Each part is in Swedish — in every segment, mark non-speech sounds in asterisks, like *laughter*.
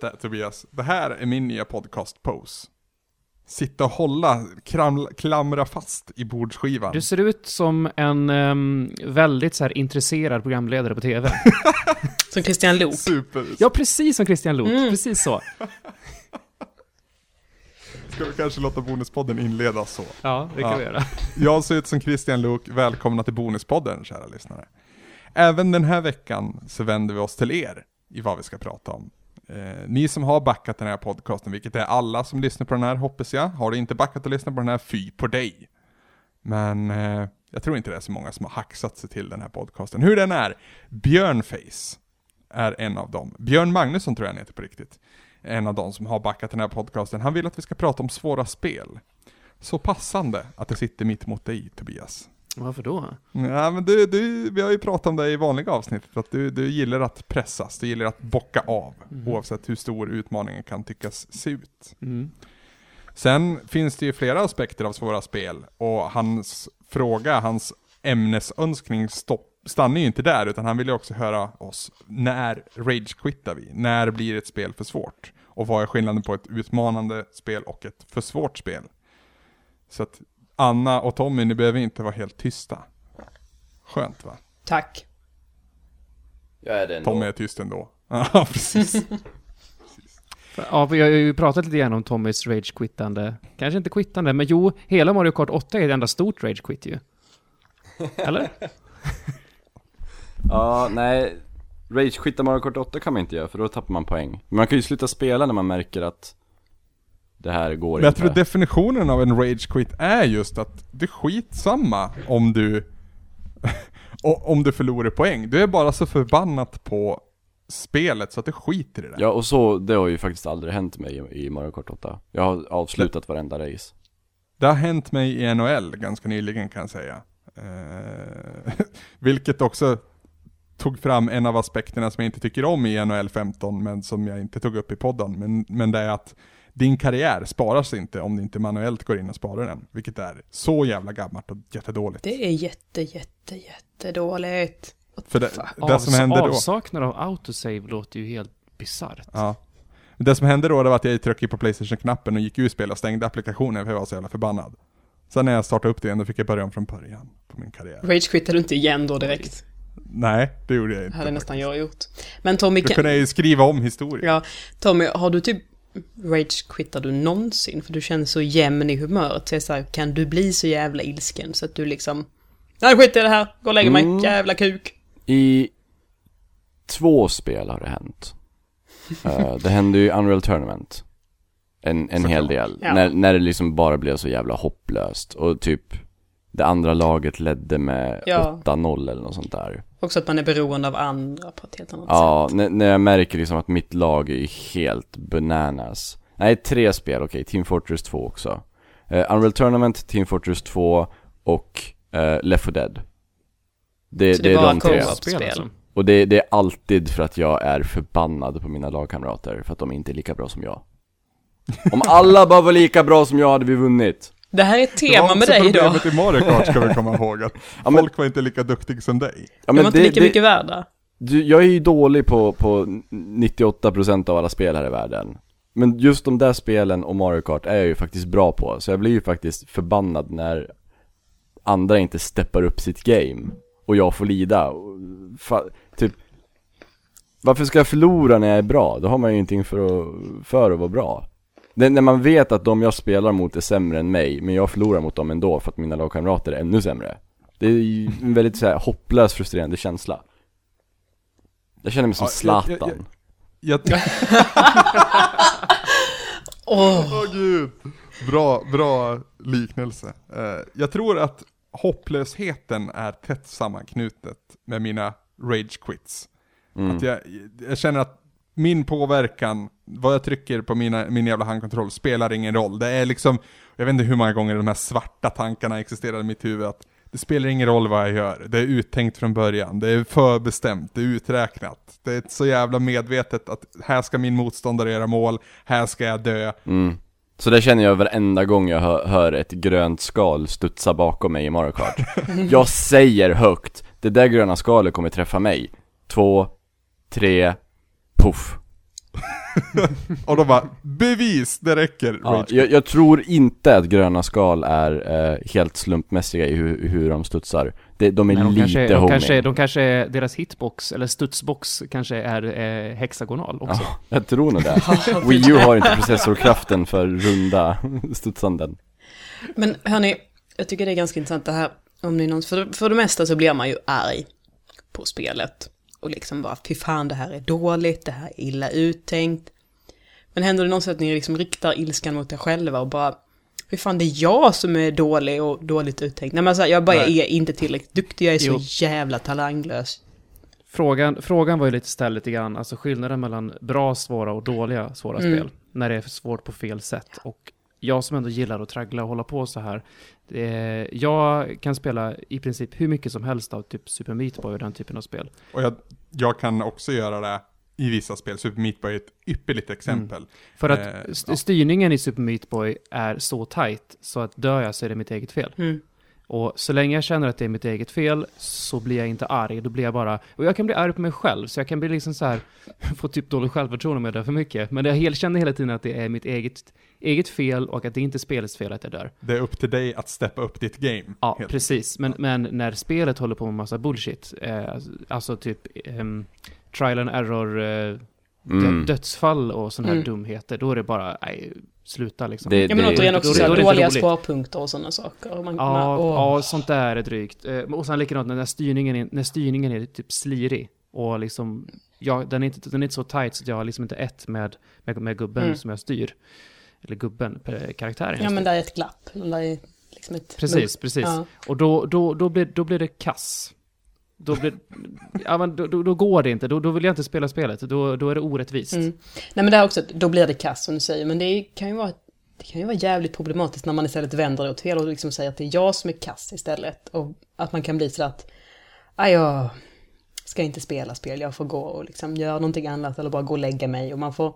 där, Tobias, det här är min nya podcast-pose. Sitta och hålla, kram, klamra fast i bordsskivan. Du ser ut som en ehm, väldigt så här intresserad programledare på TV. *laughs* Som Christian Lok. Super. Ja, precis som Christian Lok. Mm. Precis så. *laughs* Ska vi kanske låta Bonuspodden inleda så? Ja, det kan Ja. vi göra. *laughs* Jag ser ut som Christian Luuk, välkomna till Bonuspodden kära lyssnare. Även den här veckan så vänder vi oss till er i vad vi ska prata om. Eh, ni som har backat den här podcasten, vilket är alla som lyssnar på den här hoppas jag. Har du inte backat och lyssnat på den här, fy på dig. Men eh, jag tror inte det är så många som har hacksat sig till den här podcasten. Hur den är, Björnface är en av dem. Björn Magnusson tror jag han heter på riktigt. En av dem som har backat den här podcasten. Han vill att vi ska prata om svåra spel. Så passande att det sitter mitt mot dig Tobias. Varför då? Ja men du, du, vi har ju pratat om det i vanliga avsnittet, att du, du gillar att pressas, du gillar att bocka av, oavsett hur stor utmaningen kan tyckas se ut. Mm. Sen finns det ju flera aspekter av svåra spel, och hans fråga, hans ämnesönskning stopp, stannar ju inte där, utan han vill ju också höra oss, när rage-quittar vi? När blir ett spel för svårt? Och vad är skillnaden på ett utmanande spel och ett för svårt spel? Så att Anna och Tommy, ni behöver inte vara helt tysta. Skönt va? Tack. Jag är det ändå. Tommy är tyst ändå. *laughs* Ja, precis. Ja, vi har ju pratat lite grann om Tommys rage-quittande. Kanske inte quittande, men jo, hela Mario Kart 8 är ett enda stort rage-quit ju. Eller? *laughs* Ja, nej. Rage-quitta Mario Kart 8 kan man inte göra för då tappar man poäng. Men man kan ju sluta spela när man märker att det här går Men jag inte. tror definitionen av en rage quit är just att det är skitsamma om du *laughs* om du förlorar poäng. Du är bara så förbannat på spelet så att du skiter i det. Ja, och så, det har ju faktiskt aldrig hänt mig i, i Mario Kart 8. Jag har avslutat varenda race. Det har hänt mig i NHL ganska nyligen kan jag säga. Eh, *laughs* vilket också tog fram en av aspekterna som jag inte tycker om i NHL 15, men som jag inte tog upp i podden. Men, men det är att din karriär sparas inte om du inte manuellt går in och sparar den. Vilket är så jävla gammalt och jättedåligt. Det är jätte, jätte, jättedåligt. För det, det som hände då... Avsaknad av autosave låter ju helt bisarrt. Ja. Det som hände då det var att jag tryckte på Playstation-knappen och gick ur spel och stängde applikationen för jag var så jävla förbannad. Sen när jag startade upp det igen, då fick jag börja om från början på min karriär. Rage-quittar du inte igen då direkt? Nej, det gjorde jag Det inte. hade nästan jag gjort. Men Tommy, Då kan, kunde jag ju skriva om historien. ja, Tommy, har du typ rage-quittar du någonsin? För du känns så jämn i humöret. Så jag är så här, kan du bli så jävla ilsken så att du liksom... Nej, skit i det här. Gå och lägga mig. Mm. Jävla kuk. I två spel har det hänt. *laughs* Eh, det hände ju i Unreal Tournament. En, en hel del. Ja. När, när det liksom bara blev så jävla hopplöst. Och typ det andra laget ledde med Ja. 8-0 eller något sånt där. Också att man är beroende av andra på ett helt annat Ja, sätt. när, när jag märker liksom att mitt lag är helt bananas. Nej, tre spel, okej. Team Fortress 2 också. Eh, Unreal Tournament, Team Fortress 2 och uh, Left 4 Dead. Det, Så det, det är de tre. spel. alltså. Och det, det är alltid för att jag är förbannad på mina lagkamrater för att de inte är lika bra som jag. Om alla bara var lika bra som jag hade vi vunnit. Det här är ett Det tema var med också dig idag. problemet i Mario Kart ska vi komma *laughs* ihåg att Ja, men- folk var inte lika duktiga som dig. Ja, De var inte lika mycket värda. du, jag är ju dålig på, på 98% av alla spel här i världen. Men just de där spelen och Mario Kart är jag ju faktiskt bra på, så jag blir ju faktiskt förbannad när andra inte steppar upp sitt game och jag får lida. Och Fa- typ, varför ska jag förlora när jag är bra? Då har man ju ingenting för att, för att vara bra. Det, när man vet att de jag spelar mot är sämre än mig, men jag förlorar mot dem ändå för att mina lagkamrater är ännu sämre. Det är ju en väldigt så här, hopplös, frustrerande känsla. Jag känner mig som Ja, jag- jag- Zlatan. Jag, *laughs* Åh, Åh gud. Bra, bra liknelse. Eh, jag tror att hopplösheten är tätt sammanknutet med mina rage quits. Mm. Att jag, jag känner att min påverkan, vad jag trycker på mina, min jävla handkontroll spelar ingen roll. Det är liksom, jag vet inte hur många gånger de här svarta tankarna existerar i mitt huvud. Att det spelar ingen roll vad jag gör. Det är uttänkt från början. Det är förbestämt. Det är uträknat. Det är så jävla medvetet att här ska min motståndare göra mål. Här ska jag dö. Mm. Så det känner jag varenda gång jag hör, hör ett grönt skal studsa bakom mig i Mario Kart. *laughs* jag säger högt, det där gröna skalet kommer träffa mig. Två, tre, puff. *laughs* och de bara, bevis, det räcker. Ja, jag, jag tror inte att gröna skal är eh, helt slumpmässiga i hur, hur de studsar. Det, de är Men de lite kanske, de, kanske, de kanske, deras hitbox, eller studsbox, kanske är eh, hexagonal också. Ja, jag tror nog det. *laughs* Wii U har inte processorkraften för runda *laughs* studsanden. Men hörni, jag tycker det är ganska intressant det här. Om ni någon, för, för det mesta så blir man ju arg på spelet. Och liksom bara, fy fan det här är dåligt, det här är illa uttänkt. Men händer det någonsin att ni liksom riktar ilskan mot er själva och bara, fy fan det är jag som är dålig och dåligt uttänkt. Nej men alltså, jag bara Nej. är inte tillräckligt duktig, jag är så Jo. jävla talanglös. Frågan, frågan var ju lite ställd lite grann, alltså skillnaden mellan bra, svåra och dåliga svåra Mm. spel. När det är svårt på fel sätt. Och jag som ändå gillar att traggla och hålla på så här. Det, jag kan spela i princip hur mycket som helst av typ Super Meat Boy och den typen av spel. Och jag, jag kan också göra det i vissa spel. Super Meat Boy är ett ypperligt exempel. För att Eh, st- ja. styrningen i Super Meat Boy är så tight så att dör jag så är det mitt eget fel. Mm. Och så länge jag känner att det är mitt eget fel så blir jag inte arg. Då blir jag bara... Och jag kan bli arg på mig själv. Så jag kan bli liksom så här... *laughs* Få typ dåligt självförtroende om jag dör för mycket. Men jag känner hela tiden att det är mitt eget, eget fel och att det inte är spelets fel att jag dör. Det är upp till dig att steppa upp ditt game. Ja, helt precis. Men, men när spelet håller på med massa bullshit. Eh, alltså typ... ehm, trial and error... Eh, Mm. dö- dödsfall och sådana här Mm. dumheter. Då är det bara... Nej, sluta liksom. Det- Ja men återigen också så här dåliga sparpunkter och sådana saker. Man, man, Ja, åh. ja, sånt där är drygt. Eh, Och sen likadant när styrningen är, när styrningen är typ slirig. Och liksom, ja, den, är inte, den är inte så tight så att jag har liksom inte ett med, med, med gubben Mm. som jag styr. Eller gubben, per- karaktären. Ja men där är ett glapp. Där är liksom ett Precis, precis. Ja. Och då, då, då, blir, då blir det kass. Då, blir, ja, men då, då, då går det inte, då, då vill jag inte spela spelet. Då, då är det orättvist. Mm. Nej men det är också, då blir det kass som du säger, men det kan ju vara det kan ju vara jävligt problematiskt när man istället vänder det åt fel och liksom säger att det är jag som är kass istället. Och att man kan bli så att, "Aj, jag ska inte spela spel, jag får gå och liksom göra någonting annat eller bara gå och lägga mig. Och man får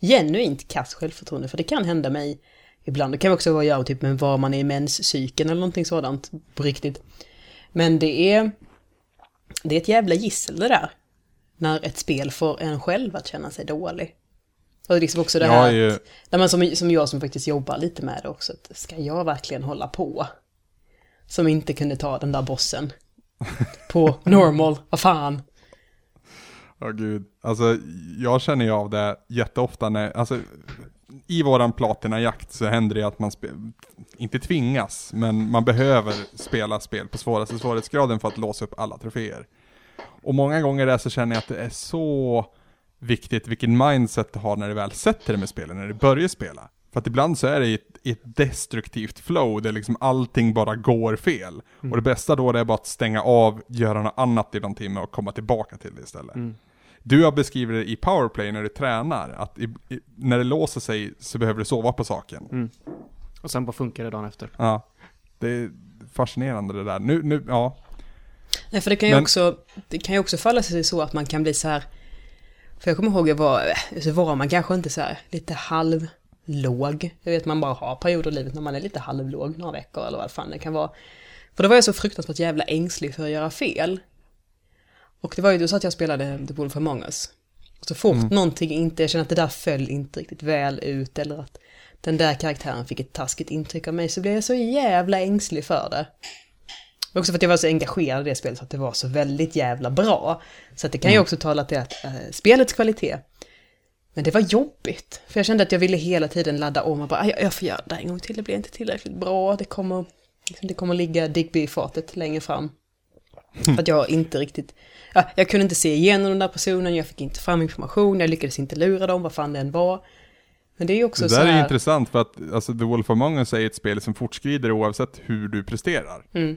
genuint kass självförtroende, för det kan hända mig ibland. Det kan också vara jag typ med var man är i menscykeln eller någonting sådant på riktigt. Men det är, det är ett jävla gissel det där. När ett spel får en själv att känna sig dålig. Och liksom också det Jag här är ju- att, när man som, som jag som faktiskt jobbar lite med det också, att ska jag verkligen hålla på? Som inte kunde ta den där bossen. *laughs* På normal, vad fan. Ja gud, alltså jag känner ju av det jätteofta när, alltså i våran platina-jakt så händer det att man, inte tvingas, men man behöver spela spel på svåraste svårighetsgraden för att låsa upp alla troféer. Och många gånger där så känner jag att det är så viktigt vilken mindset du har när du väl sätter dig med spelet, när du börjar spela. För att ibland så är det i ett, i ett destruktivt flow där liksom allting bara går fel. Och det bästa då det är bara att stänga av, göra något annat i någon timme och komma tillbaka till det istället. Mm. Du har beskrivit det i powerplay när du tränar, att i, i, när det låser sig så behöver du sova på saken. Mm. Och sen bara funkar det dagen efter. Ja. Det är fascinerande det där. Nu, nu, ja. Nej, för det kan ju Men- också, det kan ju också falla sig så att man kan bli så här, för jag kommer ihåg jag var, så var man kanske inte så här lite halvlåg. Jag vet man bara har perioder i livet när man är lite halvlåg några veckor eller vad fan det kan vara. För då var jag så fruktansvärt jävla ängslig för att göra fel. Och det var ju då så att jag spelade The Wolf Among Us. Och så fort någonting inte, jag känner att det där föll inte riktigt väl ut eller att den där karaktären fick ett taskigt intryck av mig så blev jag så jävla ängslig för det. Men Också för att jag var så engagerad i det spelet så att det var så väldigt jävla bra. Så att det kan ju också tala till att eh, spelets kvalitet. Men det var jobbigt. För jag kände att jag ville hela tiden ladda om och bara, "Aj, jag, jag får göra det en gång till, det blir inte tillräckligt bra, det kommer, liksom, det kommer ligga Digby i fatet längre fram. *laughs* För att jag inte riktigt, ja, jag kunde inte se igenom den där personen, jag fick inte fram information, jag lyckades inte lura dem, vad fan det än var. Men det är ju också Det så där är här, intressant för att alltså, The Wolf Among Us är ett spel som fortskrider oavsett hur du presterar. Mm.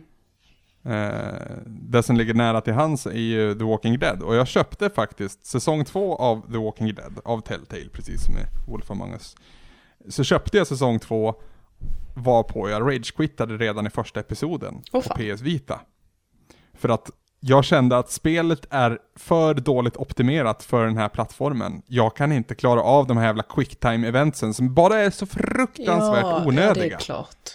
Eh, det som ligger nära till hands är ju The Walking Dead. Och jag köpte faktiskt säsong två av The Walking Dead, av Telltale, precis som i Wolf Among Us. Så köpte jag säsong två, var på jag rage-quittade redan i första episoden Åh, på fan. PS Vita. För att jag kände att spelet är för dåligt optimerat för den här plattformen. Jag kan inte klara av de här jävla quicktime eventsen som bara är så fruktansvärt ja, onödiga. Ja, det är klart.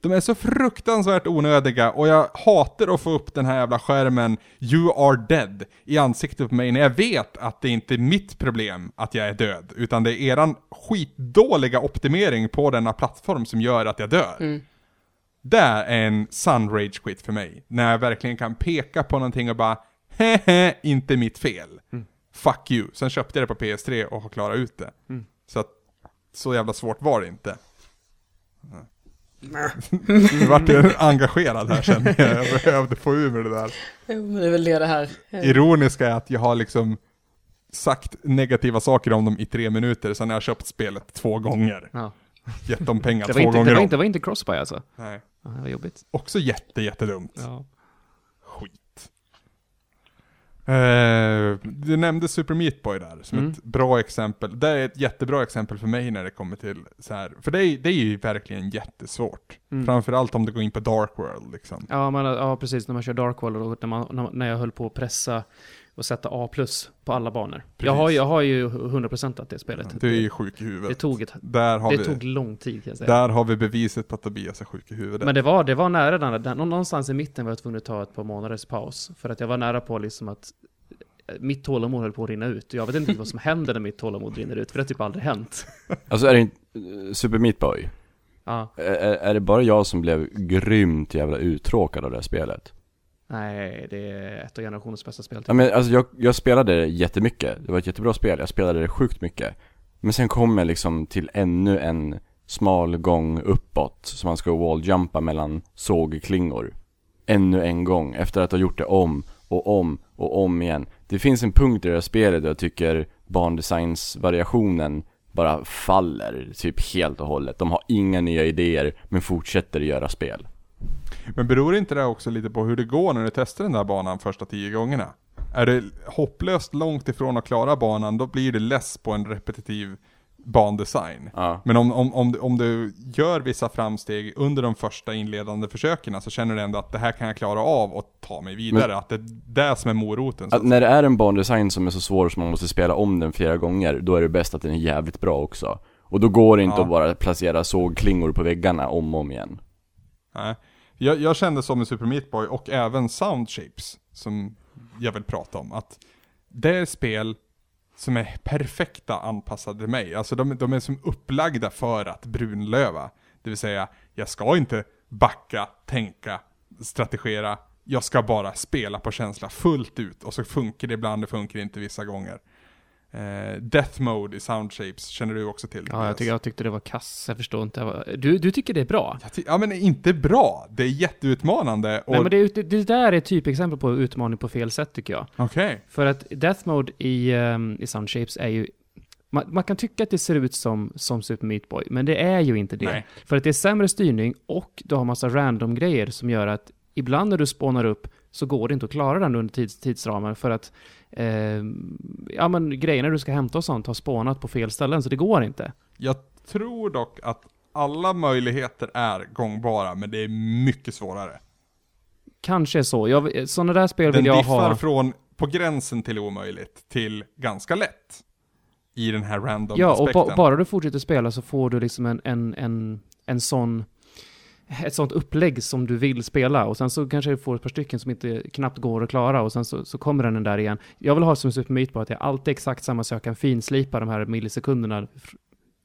De är så fruktansvärt onödiga och jag hatar att få upp den här jävla skärmen You are dead i ansiktet på mig när jag vet att det inte är mitt problem att jag är död, utan det är eran skitdåliga optimering på denna plattform som gör att jag dör. Det är en sun rage quit för mig. När jag verkligen kan peka på någonting och bara Hehe, inte mitt fel. Fuck you. Sen köpte jag det på PS3 och har klarat ut det. Så att, så jävla svårt var det inte. Nu vart jag engagerad här känner jag. *laughs* Jag behövde få ur mig det där. Jo, men det är väl det det här. Ironiska är att jag har liksom sagt negativa saker om dem i tre minuter, sen har jag köpt spelet två gånger. Ja. Gett dem pengar Det två var, inte, gånger det, var om. inte, det var inte crossbuy alltså? Nej. Ja, det var jobbigt. Också jätte, jättedumt. Ja. Skit. Eh, du nämnde Super Meat Boy där som Mm. ett bra exempel. Det är ett jättebra exempel för mig när det kommer till så här. För det är, det är ju verkligen jättesvårt. Mm. Framförallt om du går in på Dark World liksom. Ja, men, ja, precis. När man kör Dark World och när, man, när jag höll på att pressa och sätta A plus på alla banor. Jag har, jag har ju 100% att det spelet. Du är ju sjuk i huvudet. det tog, ett, där har det vi, tog lång tid kan jag säga. där har vi beviset på att Tobias är sjuk i huvudet. Men det var, det var nära den, den, någonstans i mitten var jag tvungen att ta ett par månaders paus. För att jag var nära på liksom att eh, mitt tålamod höll på att rinna ut. Jag vet inte vad som händer när mitt tålamod rinner ut, för det har typ aldrig hänt. Alltså är det inte, eh, Super Meat Boy? Ja, Är, är är det bara jag som blev grymt jävla uttråkad av det här spelet? Nej, det är ett av generationens bästa spel. Ja men alltså jag, jag spelade det jättemycket, det var ett jättebra spel, jag spelade det sjukt mycket. Men sen kom jag liksom till ännu en smal gång uppåt, som man ska walljumpa mellan sågklingor. Ännu en gång, efter att ha gjort det om och om och om igen. Det finns en punkt i det här spelet där jag tycker barndesigns-variationen bara faller, typ helt och hållet. De har inga nya idéer, men fortsätter göra spel. Men beror inte det också lite på hur det går när du testar den där banan första tio gångerna? Är det hopplöst långt ifrån att klara banan, då blir det less på en repetitiv bandesign. Ja Men om, om, om, du- om du gör vissa framsteg under de första inledande försöken så känner du ändå att det här kan jag klara av och ta mig vidare. att det är det som är moroten. Att, när det är en bandesign som är så svår som man måste spela om den flera gånger, då är det bäst att den är jävligt bra också. Och då går det inte Ja. att bara placera sågklingor på väggarna om och om igen. nej jag, jag kände som med Super Meat Boy och även Soundshapes som jag vill prata om, att det är spel som är perfekta anpassade till mig. Alltså de, de är som upplagda för att brunlöva. Det vill säga, jag ska inte backa, tänka, strategera. Jag ska bara spela på känsla fullt ut. Och så funkar det ibland, det funkar inte vissa gånger. Eh, death Mode i Sound Shapes känner du också till? Ja, jag, tycker, jag tyckte det var kass. Jag förstår inte. Du, du tycker det är bra? Ja men inte bra, det är jätteutmanande. Och... Nej, men det, det, det där är ett typexempel på utmaning på fel sätt tycker jag. Okej. För att Death Mode i, um, i Sound Shapes är ju man, man kan tycka att det ser ut som, som Super Meat Boy, men det är ju inte det. Nej. För att det är sämre styrning och du har massa random grejer som gör att ibland när du spånar upp så går det inte att klara den under tids, tidsramen för att eh, ja, men grejerna du ska hämta och sånt har spånat på fel ställen, så det går inte. Jag tror dock att alla möjligheter är gångbara, men det är mycket svårare. Kanske är så. Jag, sådana där spel Den vill jag diffar ha. från på gränsen till omöjligt till ganska lätt. I den här random Ja, och ba, bara du fortsätter spela så får du liksom en, en, en, en sån ett sånt upplägg som du vill spela och sen så kanske du får ett par stycken som inte knappt går att klara och sen så, så kommer den där igen. Jag vill ha som Super Meat Boy att jag alltid exakt samma så jag kan finslipa de här millisekunderna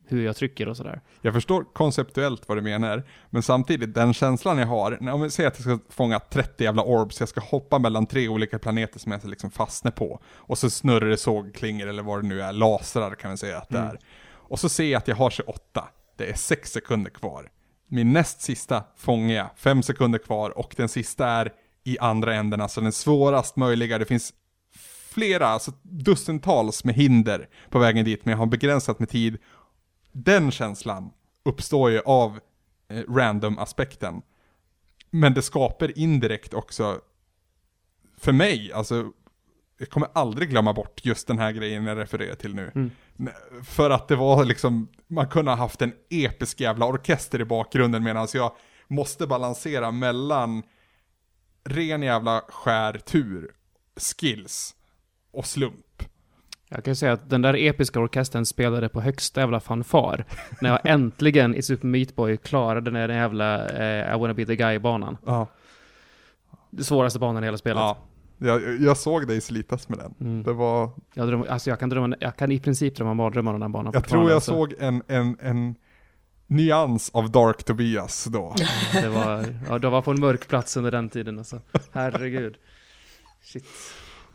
hur jag trycker och sådär. Jag förstår konceptuellt vad du menar, men samtidigt den känslan jag har, när- vi säger att jag ska fånga 30 jävla orbs, jag ska hoppa mellan tre olika planeter som jag ska liksom fastna på, och så snurrar det sågklingor eller vad det nu är, lasrar kan vi säga att det Mm. är. Och så ser jag att jag har 28, det är 6 sekunder kvar. Min näst sista fångar jag, fem sekunder kvar, och den sista är i andra änden, alltså den svårast möjliga, det finns flera, alltså dussintals med hinder på vägen dit, men jag har begränsat med tid. Den känslan uppstår ju av eh, random-aspekten. Men det skapar indirekt också, för mig, alltså, jag kommer aldrig glömma bort just den här grejen jag refererar till nu. Mm. För att det var liksom, man kunde ha haft en episk jävla orkester i bakgrunden medan jag måste balansera mellan ren jävla skär tur, skills och slump. Jag kan säga att den där episka orkestern spelade på högsta jävla fanfar. när jag äntligen i Super Meat Boy klarade den där jävla eh, I wanna be the guy-banan. Ja. Det svåraste banan i hela spelet. ja. Jag, jag såg dig slitas med den. Mm. Det var, Jag, drömmer, alltså jag, kan drömma, jag kan i princip drömma mardrömmar om den banan jag tror jag alltså. såg en, en, en nyans av Dark Tobias då. Det var, ja, det var på en mörk plats under den tiden alltså. Herregud. Shit.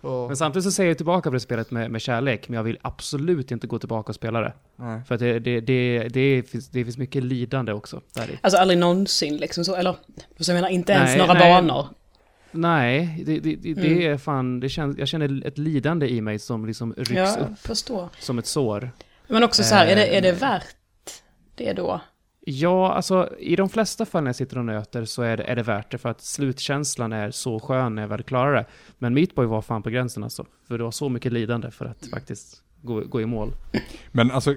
Men samtidigt så ser jag tillbaka på det spelet med, med kärlek, men jag vill absolut inte gå tillbaka och spela det. Nej. För att det, det, det, det, finns, det finns mycket lidande också där i. Alltså aldrig någonsin liksom så, eller så jag menar inte ens Nej, några nej. banor. Nej, det, det, det, Mm. det är fan, det känns, jag känner ett lidande i mig som liksom rycks Ja, upp förstår. som ett sår. Men också så här, är det, är det Eh. värt det då? Ja, alltså i de flesta fall när jag sitter och nöter så är det, är det värt det för att slutkänslan är så skön när jag väl klarar det. Men Meat Boy var fan på gränsen alltså. För det var så mycket lidande för att faktiskt gå, gå i mål. Men alltså,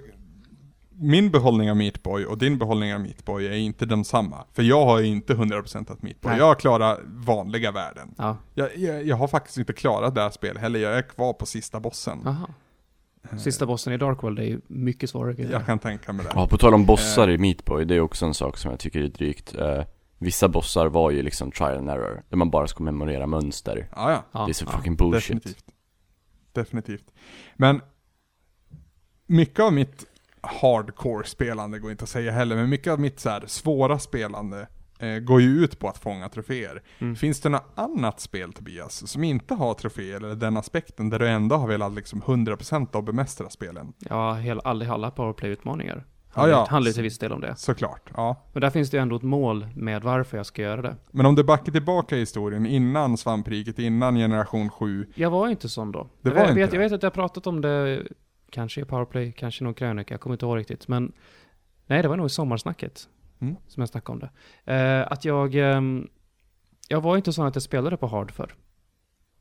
min behållning av Meat Boy och din behållning av Meat Boy är inte densamma. För jag har ju inte 100% att Meat Boy. Nej. Jag har klarat vanliga värden. Ja, Jag, jag, jag har faktiskt inte klarat det här spelet heller, jag är kvar på sista bossen. aha. Sista bossen i Dark World är ju mycket svårare. jag Jag kan tänka mig det. Ja, på tal om bossar i Meat Boy, det är också en sak som jag tycker är drygt. Eh, vissa bossar var ju liksom trial and error, där man bara ska memorera mönster. Ja, ja. Ja, det är så ja. fucking bullshit. Definitivt. Definitivt. Men mycket av mitt hardcore-spelande går inte att säga heller, men mycket av mitt så här svåra spelande eh, går ju ut på att fånga troféer. Mm. Finns det något annat spel Tobias, som inte har troféer, eller den aspekten, där du ändå har velat liksom 100% av bemästra spelen? Ja, hela, alla, alla powerplay-utmaningar. Ja, ja. handlar ju till viss del om det. Såklart, ja. Men där finns det ju ändå ett mål med varför jag ska göra det. Men om du backar tillbaka i historien, innan svampriket, innan generation 7, Jag var inte sån då. Det jag, var vet, inte vet, det. jag vet att jag har pratat om det, kanske i powerplay, kanske någon krönika, jag kommer inte ihåg riktigt. Men nej, det var nog i sommarsnacket Mm. som jag snackade om det. Eh, att jag, ehm, jag var inte sån att jag spelade på hard för.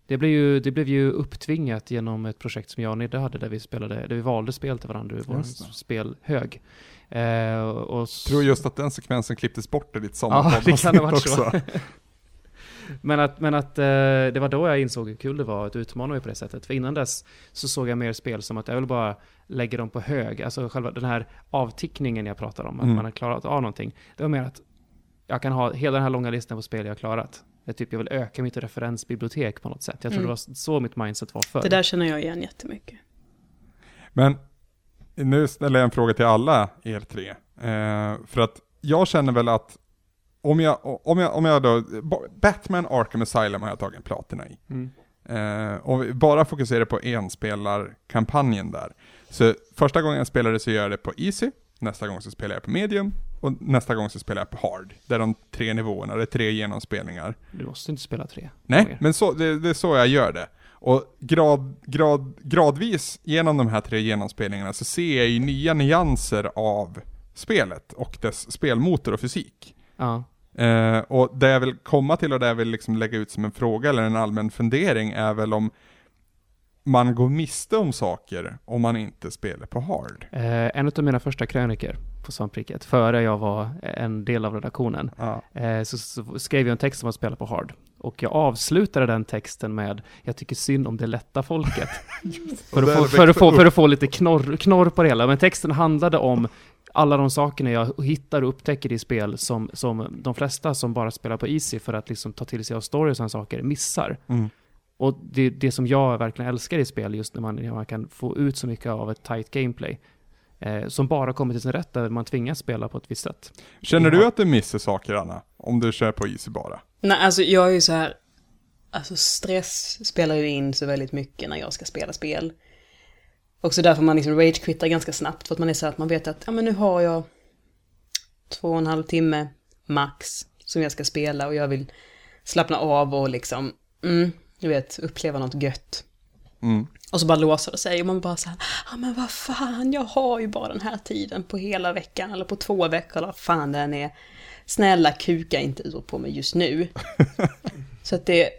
Det blev, ju, det blev ju upptvingat genom ett projekt som jag och Nidde hade där vi spelade, där vi valde spel till varandra ur vår spelhög. Eh, och tror just att den sekvensen klipptes bort i ditt Ja, det kan ha varit så. *laughs* Men att, men att eh, det var då jag insåg hur kul det var att utmana mig på det sättet. För innan dess så såg jag mer spel som att jag vill bara lägga dem på hög. Alltså själva den här avtickningen jag pratar om, att Mm. man har klarat av någonting. Det var mer att jag kan ha hela den här långa listan på spel jag har klarat. Jag, typ, jag vill öka mitt referensbibliotek på något sätt. Jag tror Mm. det var så mitt mindset var förr. Det där känner jag igen jättemycket. Men nu ställer jag en fråga till alla er tre. Eh, för att jag känner väl att om jag, om jag, om jag då, Batman Arkham Asylum har jag tagit en platina i. Mm. Eh, vi bara fokuserar på enspelarkampanjen där. Så första gången jag spelade så gör jag det på Easy, nästa gång så spelar jag på Medium och nästa gång så spelar jag på Hard. Det är de tre nivåerna, det är tre genomspelningar. Du måste inte spela tre Nej, gånger. men så, det, det är så jag gör det. Och grad, grad, gradvis genom de här tre genomspelningarna så ser jag ju nya nyanser av spelet och dess spelmotor och fysik. Ja. Eh, och det jag vill komma till och det jag vill liksom lägga ut som en fråga eller en allmän fundering är väl om man går miste om saker om man inte spelar på hard. Eh, en av mina första kröniker på Svampriket, före jag var en del av redaktionen, Ja. eh, så, så skrev jag en text om att spela på hard. Och jag avslutade den texten med Jag tycker synd om det lätta folket. *laughs* för, att få, för, att få, för att få lite knorr, knorr på det hela. Men texten handlade om alla de sakerna jag hittar och upptäcker i spel som, som de flesta som bara spelar på Easy för att liksom ta till sig av story och sådana saker missar. Mm. Och det, det som jag verkligen älskar i spel, just när man, när man kan få ut så mycket av ett tight gameplay, eh, som bara kommer till sin rätt där man tvingas spela på ett visst sätt. Känner du att du missar saker Anna? Om du kör på easy bara? Nej, alltså jag är ju så här, alltså stress spelar ju in så väldigt mycket när jag ska spela spel. Också därför man liksom rage-quittar ganska snabbt, för att man är så att man vet att, ja men nu har jag två och en halv timme max som jag ska spela och jag vill slappna av och liksom, mm, du vet, uppleva något gött. Mm. Och så bara låser det sig och man bara så här, ja men vad fan, jag har ju bara den här tiden på hela veckan eller på två veckor eller vad fan den är. Snälla kuka inte ur på mig just nu. *laughs* så att det,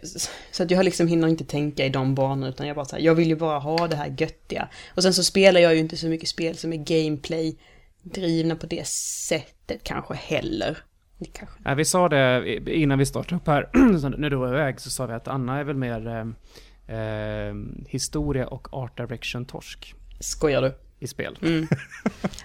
så att jag liksom hinner inte tänka i de banorna utan jag bara så här, jag vill ju bara ha det här göttiga. Och sen så spelar jag ju inte så mycket spel som är gameplay drivna på det sättet kanske heller. Kanske. Nej, vi sa det innan vi startade upp här, när du var iväg så sa vi att Anna är väl mer, eh, eh, historia och art direction torsk Skojar du? I spel. Mm.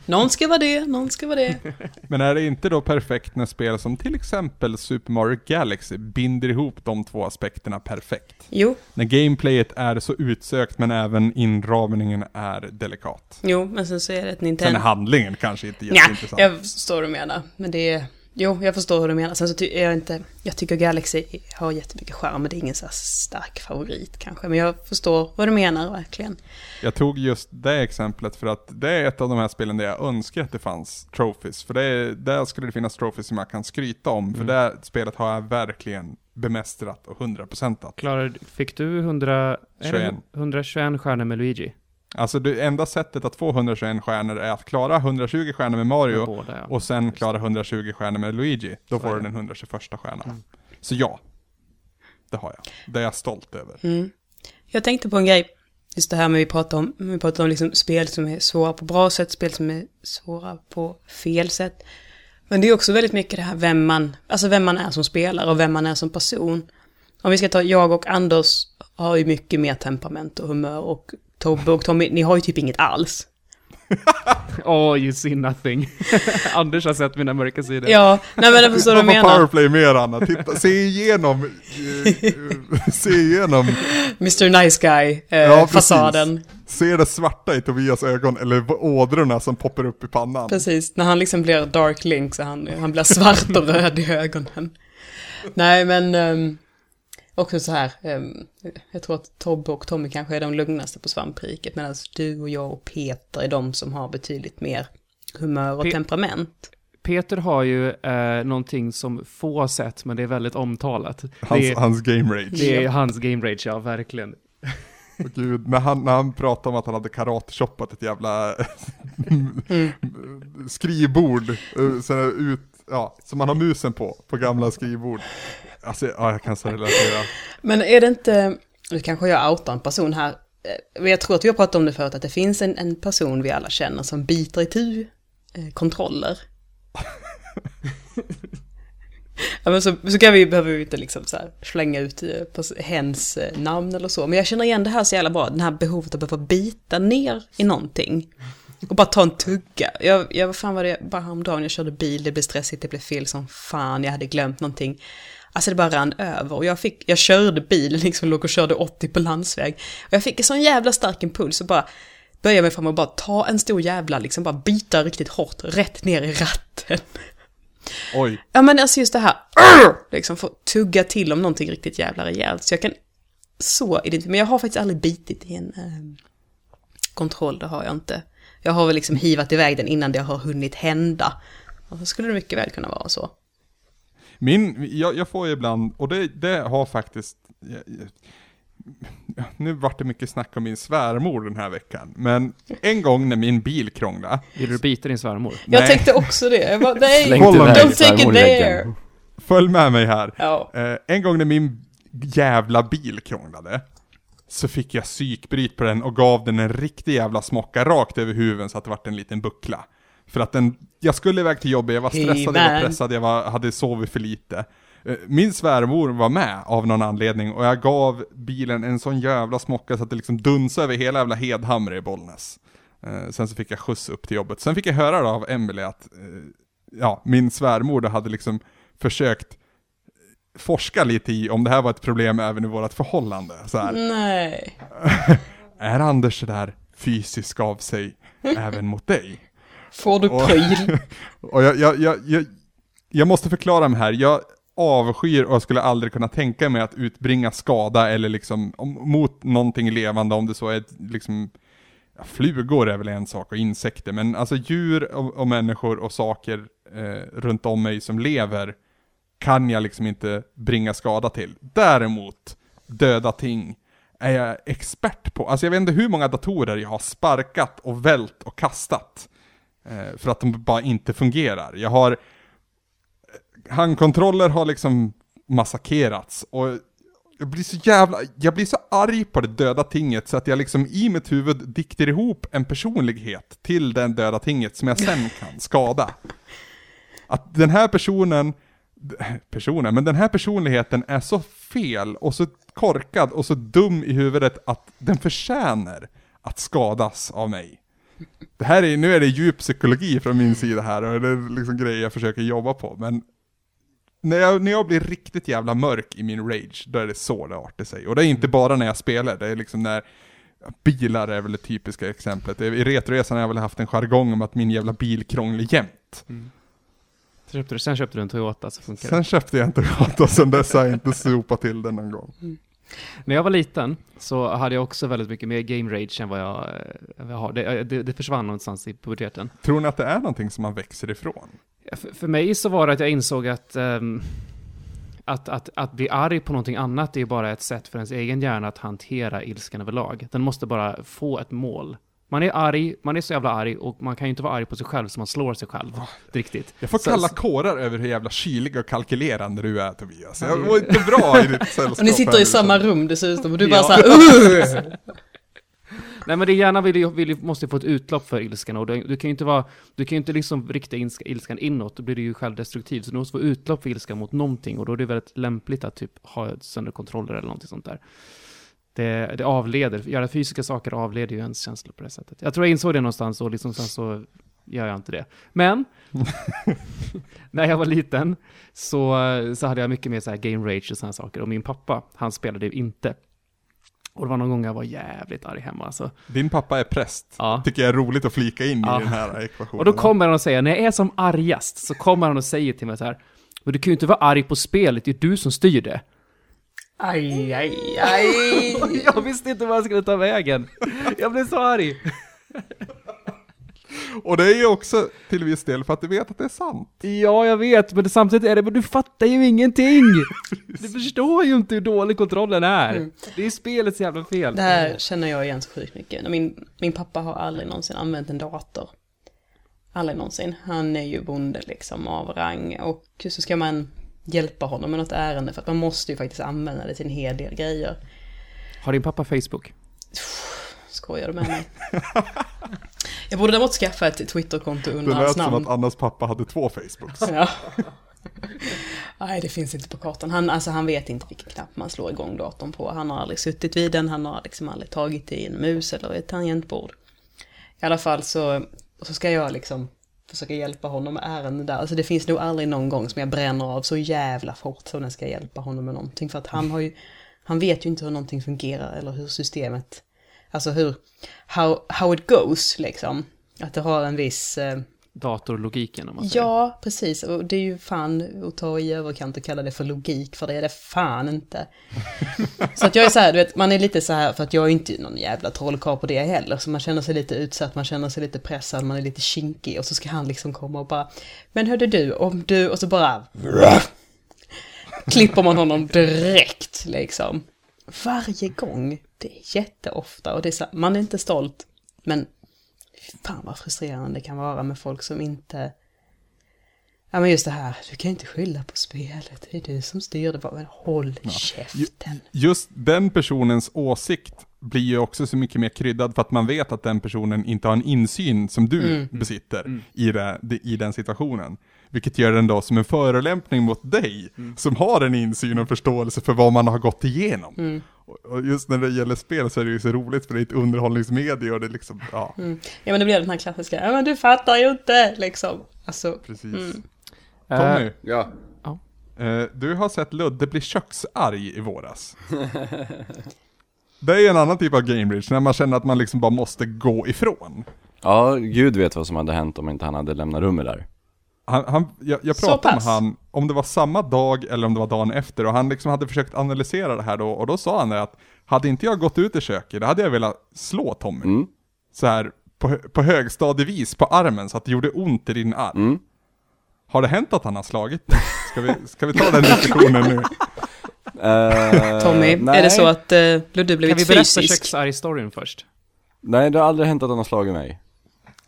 Någon ska vara det, någon ska vara det. *laughs* Men är det inte då perfekt när spel som till exempel Super Mario Galaxy binder ihop de två aspekterna perfekt? Jo, När gameplayet är så utsökt men även inramningen är delikat. jo, men sen så är det ett Sen är Nintendo. handlingen kanske inte Ja, jätteintressant. jag förstår vad du menar. Men det är... Jo, jag förstår hur du menar. Sen så ty- är jag inte... Jag tycker Galaxy har jättemycket charm, men det är ingen så här stark favorit kanske. Men jag förstår vad du menar verkligen. Jag tog just det exemplet för att det är ett av de här spelen där jag önskar att det fanns trophies. För det är, där skulle det finnas trophies som jag kan skryta om. För Mm. det spelet har jag verkligen bemästrat och hundraprocentat. Klarade, fick du 100, är det 21. 121 stjärnor med Luigi? Alltså det enda sättet att få 121 stjärnor är att klara 120 stjärnor med Mario Med båda, ja. och sen klara 120 stjärnor med Luigi. Då Så får du den 121 stjärnan. Mm. Så ja, det har jag. Det är jag stolt över. Mm. Jag tänkte på en grej. Just det här med vi pratar om, vi pratar om liksom spel som är svåra på bra sätt, spel som är svåra på fel sätt. Men det är också väldigt mycket det här vem man, alltså vem man är som spelare och vem man är som person. Om vi ska ta, jag och Anders har ju mycket mer temperament och humör och Tobbe och Tommy, ni har ju typ inget alls. *laughs* Oh, you see nothing. *laughs* Anders har sett mina mörka sidor. Ja, nej men jag förstår vad du på menar. Powerplay mer Anna, Titta, se igenom, eh, *laughs* se igenom, Mr Nice Guy, eh, Ja, se det svarta i Tobias ögon eller ådrorna som poppar upp i pannan. Precis, när han liksom blir Dark Link så han, han blir svart och röd i ögonen. Nej men ehm, också så här, ehm, jag tror att Tobbe och Tommy kanske är de lugnaste på svampriket medan du och jag och Peter är de som har betydligt mer humör och Pe- temperament. Peter har ju eh, någonting som få sett, men det är väldigt omtalat. Hans, det, är, hans game rage. det är hans game rage, ja, verkligen. Åh, Gud, när han, när han pratade om att han hade karate-shoppat ett jävla Mm. *laughs* skrivbord, eh, så ut, ja, som man har musen på, på gamla skrivbord. Alltså, ja, jag kan så relatera. Men är det inte, nu kanske jag outar en person här, Eh, jag tror att vi har pratat om det förut, att det finns en, en person vi alla känner som biter i tu eh, kontroller. *laughs* ja, men så, så kan vi, behöver vi inte liksom så här slänga ut eh, på hens eh, namn eller så, men jag känner igen det här så jävla bra, det här behovet att behöva bita ner i någonting. Och bara ta en tugga. Jag, jag vad fan var det, bara häromdagen jag körde bil, det blev stressigt, det blev fel som fan, jag hade glömt någonting. Alltså det bara rann över och jag fick, jag körde bilen *laughs* liksom, låg och körde 80 på landsväg. Och jag fick en sån jävla stark impuls och bara började mig fram och bara ta en stor jävla, liksom bara bita riktigt hårt, rätt ner i ratten. *laughs* Oj, Ja men alltså just det här, *clears throat* liksom få tugga till om någonting riktigt jävla rejält. Så jag kan så identifiera, men jag har faktiskt aldrig bitit i en eh, kontroll, det har jag inte. Jag har väl liksom hivat iväg den innan det har hunnit hända. Och så skulle det mycket väl kunna vara så. Min, jag, jag får ju ibland, och det, det har faktiskt, jag, jag, nu vart det mycket snack om min svärmor den här veckan, men en gång när min bil krånglade, Vill du bita din svärmor? Jag Nej. tänkte också det. Jag bara, nej, don't take it there. följ med mig här. Ja. Eh, en gång när min jävla bil krånglade, så fick jag psykbryt på den och gav den en riktig jävla smocka rakt över huvudet så att det vart en liten buckla. För att den, jag skulle iväg till jobbet, jag var stressad, jag var pressad, jag var, hade sovit för lite. Eh, Min svärmor var med av någon anledning och jag gav bilen en sån jävla smocka så att det liksom dunsade över hela jävla Hedhamre i Bollnäs. Eh, sen så fick jag skjuts upp till jobbet. Sen fick jag höra då av Emelie att, eh, ja, min svärmor då hade liksom försökt forska lite i om det här var ett problem även i vårt förhållande. Så här, Nej. *laughs* är Anders sådär fysisk av sig även mot dig? Får du Och- pryl? *laughs* Och jag, jag, jag, jag, jag måste förklara mig här, jag avskyr och jag skulle aldrig kunna tänka mig att utbringa skada eller liksom om, mot någonting levande om det så är ett, liksom ja, flugor är väl en sak och insekter, men alltså djur och, och människor och saker eh, runt om mig som lever kan jag liksom inte bringa skada till. Däremot, döda ting är jag expert på. Alltså jag vet inte hur många datorer jag har sparkat och vält och kastat. Eh, för att de bara inte fungerar. Jag har... Handkontroller har liksom massakrerats och jag blir så jävla, jag blir så arg på det döda tinget så att jag liksom i mitt huvud dikter ihop en personlighet till den döda tinget som jag sen kan skada. Att den här personen personen, men den här personligheten är så fel och så korkad och så dum i huvudet att den förtjänar att skadas av mig. Det här är, nu är det djup psykologi från min sida här och det är liksom grejer jag försöker jobba på, men när jag, när jag blir riktigt jävla mörk i min rage, då är det så det artar sig. Och det är inte bara när jag spelar, det är liksom när Bilar är väl det typiska exemplet. I Retroresan har jag väl haft en jargong om att min jävla bil krånglar jämt. Sen köpte, du, sen köpte du en Toyota så funkar det. Sen köpte jag en Toyota och sen dess har jag inte sopat till den någon gång. När jag var liten så hade jag också väldigt mycket mer game rage än vad jag, eh, vad jag har. Det, det, det försvann någonstans i puberteten. Tror ni att det är någonting som man växer ifrån? För, för mig så var det att jag insåg att, ehm, att, att, att bli arg på någonting annat är bara ett sätt för ens egen hjärna att hantera ilskan överlag. Den måste bara få ett mål. Man är arg, man är så jävla arg och man kan ju inte vara arg på sig själv så man slår sig själv. Riktigt. Jag får Så- kalla kårar över hur jävla kylig och kalkylerande du är Tobias. Jag var inte bra i ditt *laughs* sällskap. Och ni sitter i nu. samma rum dessutom och du *laughs* bara Ja. såhär uh! *laughs* Nej men det hjärnan vill ju, vill ju, måste ju få ett utlopp för ilskan och du, du kan ju inte vara, du kan ju inte liksom rikta ilska, ilskan inåt, då blir du ju självdestruktiv. Så du måste få utlopp för ilskan mot någonting och då är det väldigt lämpligt att typ ha sönderkontroller eller någonting sånt där. Det, det avleder, göra fysiska saker avleder ju ens känslor på det sättet. Jag tror jag insåg det någonstans och liksom sen så gör jag inte det. Men, *laughs* när jag var liten så, så hade jag mycket mer så här game rage och sådana saker och min pappa, han spelade ju inte. Och det var någon gång jag var jävligt arg hemma alltså. Din pappa är präst. Ja. Tycker jag är roligt att flika in Ja. i den här ekvationen. Och då kommer han och säger, när jag är som argast, så kommer han och säger till mig så här, men du kan ju inte vara arg på spelet, det är du som styr det. Aj, aj, aj. *laughs* Jag visste inte vad jag skulle ta vägen. Jag blev så arg. Och det är ju också till viss del för att du vet att det är sant. Ja, jag vet, men det, samtidigt är det, men du fattar ju ingenting. Du förstår ju inte hur dålig kontrollen är. Det är spelets jävla fel. Det här känner jag igen så sjukt mycket. Min, min pappa har aldrig någonsin använt en dator. Aldrig någonsin. Han är ju bonde liksom av rang och så ska man hjälpa honom med något ärende för att man måste ju faktiskt använda det till en hel del grejer. Har din pappa Facebook? Skojar du med mig? *laughs* Jag borde däremot skaffa ett Twitterkonto Det under lät hans som namn. att Annas pappa hade två Facebooks. Ja. *laughs* Nej, det finns inte på kartan. Han, alltså, han vet inte vilken knapp man slår igång datorn på. Han har aldrig suttit vid den, han har liksom aldrig tagit i en mus eller ett tangentbord. I alla fall så, så ska jag liksom försöka hjälpa honom med ärenden där. Alltså det finns nog aldrig någon gång som jag bränner av så jävla fort som när jag ska hjälpa honom med någonting. För att han har ju, han vet ju inte hur någonting fungerar eller hur systemet, alltså hur, how, how it goes liksom. Att det har en viss, eh, Datorlogiken om man säger. Ja, precis. Och det är ju fan att ta i överkant och kalla det för logik, för det är det fan inte. så att jag är så här, du vet, man är lite så här, för att jag är inte någon jävla trollkarl på det heller, så man känner sig lite utsatt, man känner sig lite pressad, man är lite kinkig, och så ska han liksom komma och bara, men hörde du, om du, och så bara, klipper man honom direkt, liksom. Varje gång, det är jätteofta, och det är så här, man är inte stolt, men fan vad frustrerande det kan vara med folk som inte... Ja men just det här, du kan inte skylla på spelet, det är du som styr det men håll käften. Just den personens åsikt blir ju också så mycket mer kryddad för att man vet att den personen inte har en insyn som du Mm. besitter i, det, i den situationen. Vilket gör den då som en förolämpning mot dig, som har en insyn och förståelse för vad man har gått igenom. Mm. Och- just när det gäller spel så är det ju så roligt för det är ett underhållningsmedie och det liksom, ja, Mm. Ja men det blir den här klassiska, ja men du fattar ju inte, liksom. Alltså, precis. Mm. Tommy, Eh, Ja. eh, du har sett Ludde bli köksarg i våras. Det är ju en annan typ av game bridge, när man känner att man liksom bara måste gå ifrån. Ja, gud vet vad som hade hänt om inte han hade lämnat rummet där. Han, han, jag, jag pratade med han, om det var samma dag eller om det var dagen efter, och han liksom hade försökt analysera det här då, och då sa han det att hade inte jag gått ut i köket, då hade jag velat slå Tommy. Mm. Så här på, på högstadievis på armen, så att det gjorde ont i din arm. Mm. Har det hänt att han har slagit dig? Ska vi, ska vi ta den diskussionen nu? Eh, Tommy, nej. är det så att uh, Ludde kan vi blivit berätta fysisk? köksarg-storyn först? Nej, det har aldrig hänt att han har slagit mig.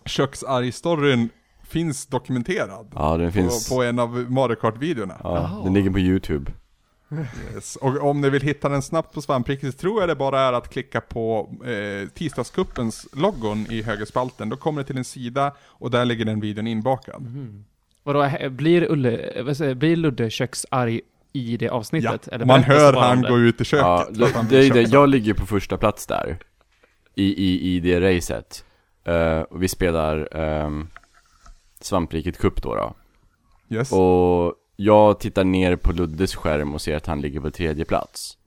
Köksarg-storyn finns dokumenterad. Ja, den På, finns... på en av Mario Kart-videorna. Ja, den ligger på YouTube. Yes. Och om ni vill hitta den snabbt på svampriket så tror jag det bara är att klicka på eh, tisdagskuppens logon i högerspalten. Då kommer det till en sida och där ligger den videon inbakad. Vadå, he- blir, Ulle, säger, blir Ludde köksarg i det Ja, avsnittet? Eller man hör han gå ut i köket. Ja, det, det det, jag ligger på första plats där I, i, i det racet Eh, och vi spelar um, Svampriket Cup då, då Yes. Och jag tittar ner på Luddes skärm och ser att han ligger på tredje plats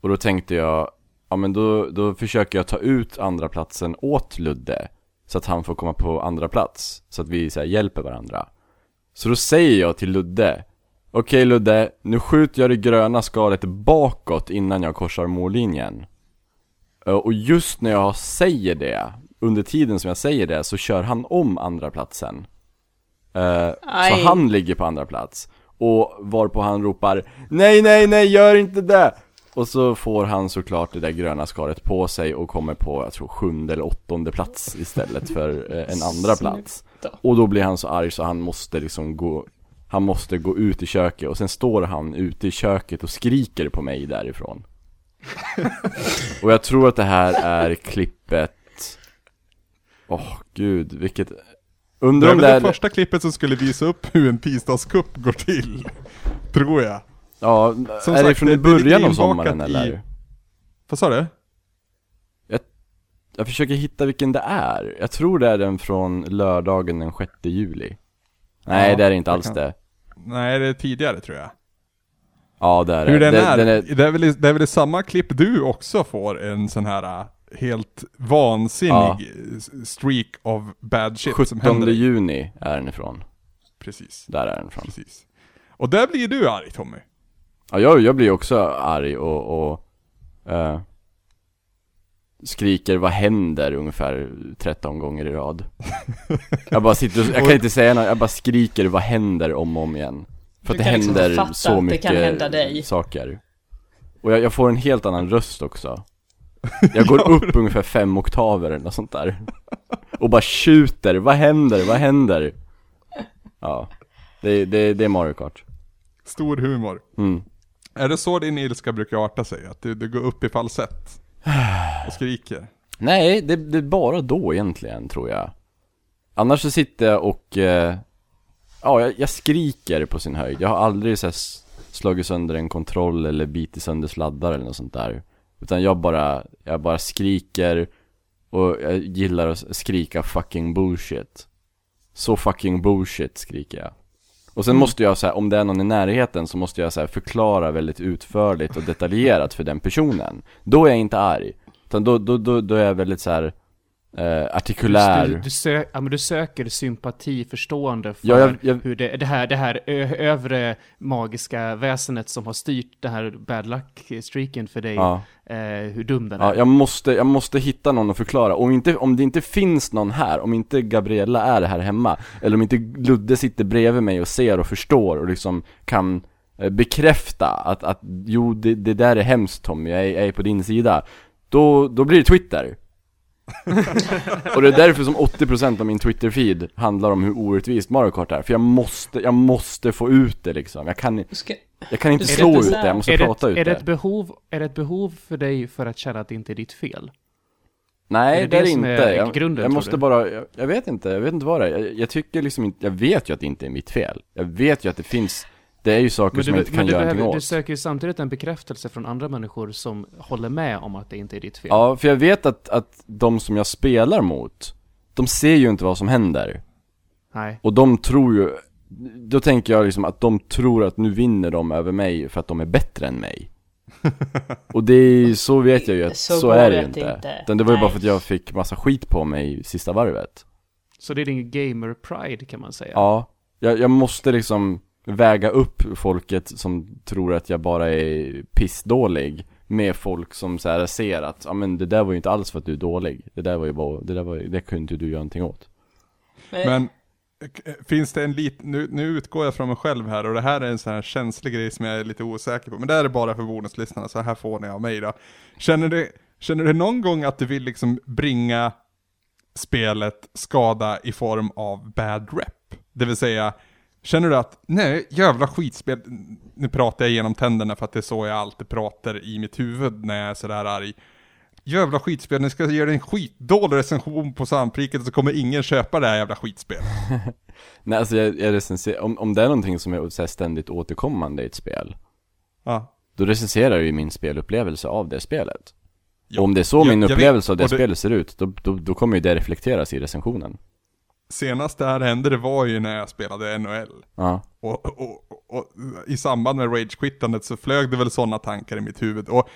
Och då tänkte jag, ja men då, då försöker jag ta ut andra platsen åt Ludde Så att han får komma på andra plats Så att vi så här, hjälper varandra Så då säger jag till Ludde Okej Ludde, nu skjuter jag det gröna skalet bakåt innan jag korsar mållinjen Eh, Och just när jag säger det, under tiden som jag säger det, så kör han om andra platsen. Så han ligger på andra plats Och varpå han ropar Nej, nej, nej, gör inte det! Och så får han såklart det där gröna skalet på sig och kommer på, jag tror, sjunde eller åttonde plats istället för eh, en andra plats. Och då blir han så arg så han måste liksom gå Han måste gå ut i köket och sen står han ute i köket och skriker på mig därifrån *laughs* Och jag tror att det här är klippet Åh gud, vilket det Undrar är om väl det det är första klippet som skulle visa upp hur en tisdagscup går till. *laughs* Tror jag. Ja, Som är det sagt, från det- i det början av sommaren i- eller? Vad sa du? Jag försöker hitta vilken det är. Jag tror det är den från lördagen den 6 juli. Nej, Ja, det är det inte det alls kan- det. Nej, det är tidigare tror jag. Ja, det är Hur det. den, Det- är, den är Det, är väl, i- det är väl i samma klipp du också får en sån här äh, helt vansinnig Ja. streak of bad shit som 17 händer. juni är den ifrån. Precis, Där är den ifrån. precis. Och där blir du arg Tommy. Ja, jag, jag blir också arg och, och eh, skriker 'Vad händer?' ungefär 13 gånger i rad. *laughs* Jag bara sitter och, jag kan inte säga något, jag bara skriker 'Vad händer?' om och om igen. För att det liksom händer fatta så att det kan hända dig. mycket saker. Och jag, jag får en helt annan röst också. Jag går *laughs* upp ungefär fem oktaver eller något sånt där. Och bara tjuter, vad händer, vad händer? Ja, det, det, det är Mario Kart. Stor humor. Mm. Är det så din ilska brukar arta sig? Att du, du går upp i falsett? Och skriker? Nej, det, det är bara då egentligen tror jag. Annars så sitter jag och, eh, ja jag, jag skriker på sin höjd. Jag har aldrig så här, slagit sönder en kontroll eller bitit sönder sladdar eller något sånt där. Utan jag bara, jag bara skriker och jag gillar att skrika fucking bullshit. Så fucking bullshit skriker jag. Och sen måste jag här, om det är någon i närheten så måste jag så här, förklara väldigt utförligt och detaljerat för den personen. Då är jag inte arg. Utan då, då, då, då är jag väldigt så här eh, artikulär. Du, du, sö ja, men du söker sympati, förstående för Ja, jag- jag- hur det, det här, det här övre magiska väsenet som har styrt den här bad luck-streaken för dig, Ja. eh, hur dum den är. Ja, jag måste, jag måste hitta någon att förklara. Om, inte, om det inte finns någon här, om inte Gabriella är här hemma, eller om inte Ludde sitter bredvid mig och ser och förstår och liksom kan eh, bekräfta att, att jo, det, det där är hemskt Tommy, jag är, jag är på din sida. Då, då blir det Twitter. *laughs* och det är därför som 80% av min Twitter-feed handlar om hur orättvist Mario Kart är. För jag måste, jag måste få ut det liksom. Jag kan, Ska, jag kan inte Är slå ut det, jag måste är, prata det, ut är det, ett behov, är det ett behov för dig för att känna att det inte är ditt fel? Nej, Är det, det är inte. är jag, grunden, jag måste du? bara, jag, jag vet inte, jag vet inte vad det är. Jag, jag tycker liksom inte, jag vet ju att det inte är mitt fel. Jag vet ju att det finns, det är ju saker Men som du, jag inte kan du, göra behöver, någonting du åt. söker ju samtidigt en bekräftelse från andra människor som håller med om att det inte är ditt fel. Ja, för jag vet att, att de som jag spelar mot, de ser ju inte vad som händer. Nej. Och de tror ju, då tänker jag liksom att de tror att nu vinner de över mig för att de är bättre än mig. *laughs* Och det är ju, så vet jag ju att så, Så är det ju inte. inte. Utan det var ju bara för att jag fick massa skit på mig sista varvet. Så det är din gamer-pride kan man säga. Ja, jag, jag måste liksom väga upp folket som tror att jag bara är pissdålig med folk som så här ser att, ja men det där var ju inte alls för att du är dålig. Det där var ju bara, det där var det kunde inte du göra någonting åt. Men eh, finns det en liten, nu, nu utgår jag från mig själv här och det här är en sån här känslig grej som jag är lite osäker på, men det här är bara för bonuslyssnarna, så här får ni av mig då. Känner du, känner du någon gång att du vill liksom bringa spelet skada i form av bad rep? Det vill säga, känner du att, nej, jävla skitspel, nu pratar jag genom tänderna för att det är så jag alltid pratar i mitt huvud när jag är sådär arg. jävla skitspel, ni ska ge det en skitdålig recension på Svampriket så kommer ingen köpa det här jävla skitspelet. *laughs* Nej alltså jag, jag recenserar, om, om det är någonting som är så ständigt återkommande i ett spel Ja. Då recenserar jag ju min spelupplevelse av det spelet Ja. Om det är så Jag- min jag vet- upplevelse av det, det- spelet ser ut, då, då, då kommer ju det reflekteras i recensionen Senast det här hände, det var ju när jag spelade NHL. Ja, Och, och, och, och i samband med rage-quittandet så flög det väl sådana tankar i mitt huvud. Och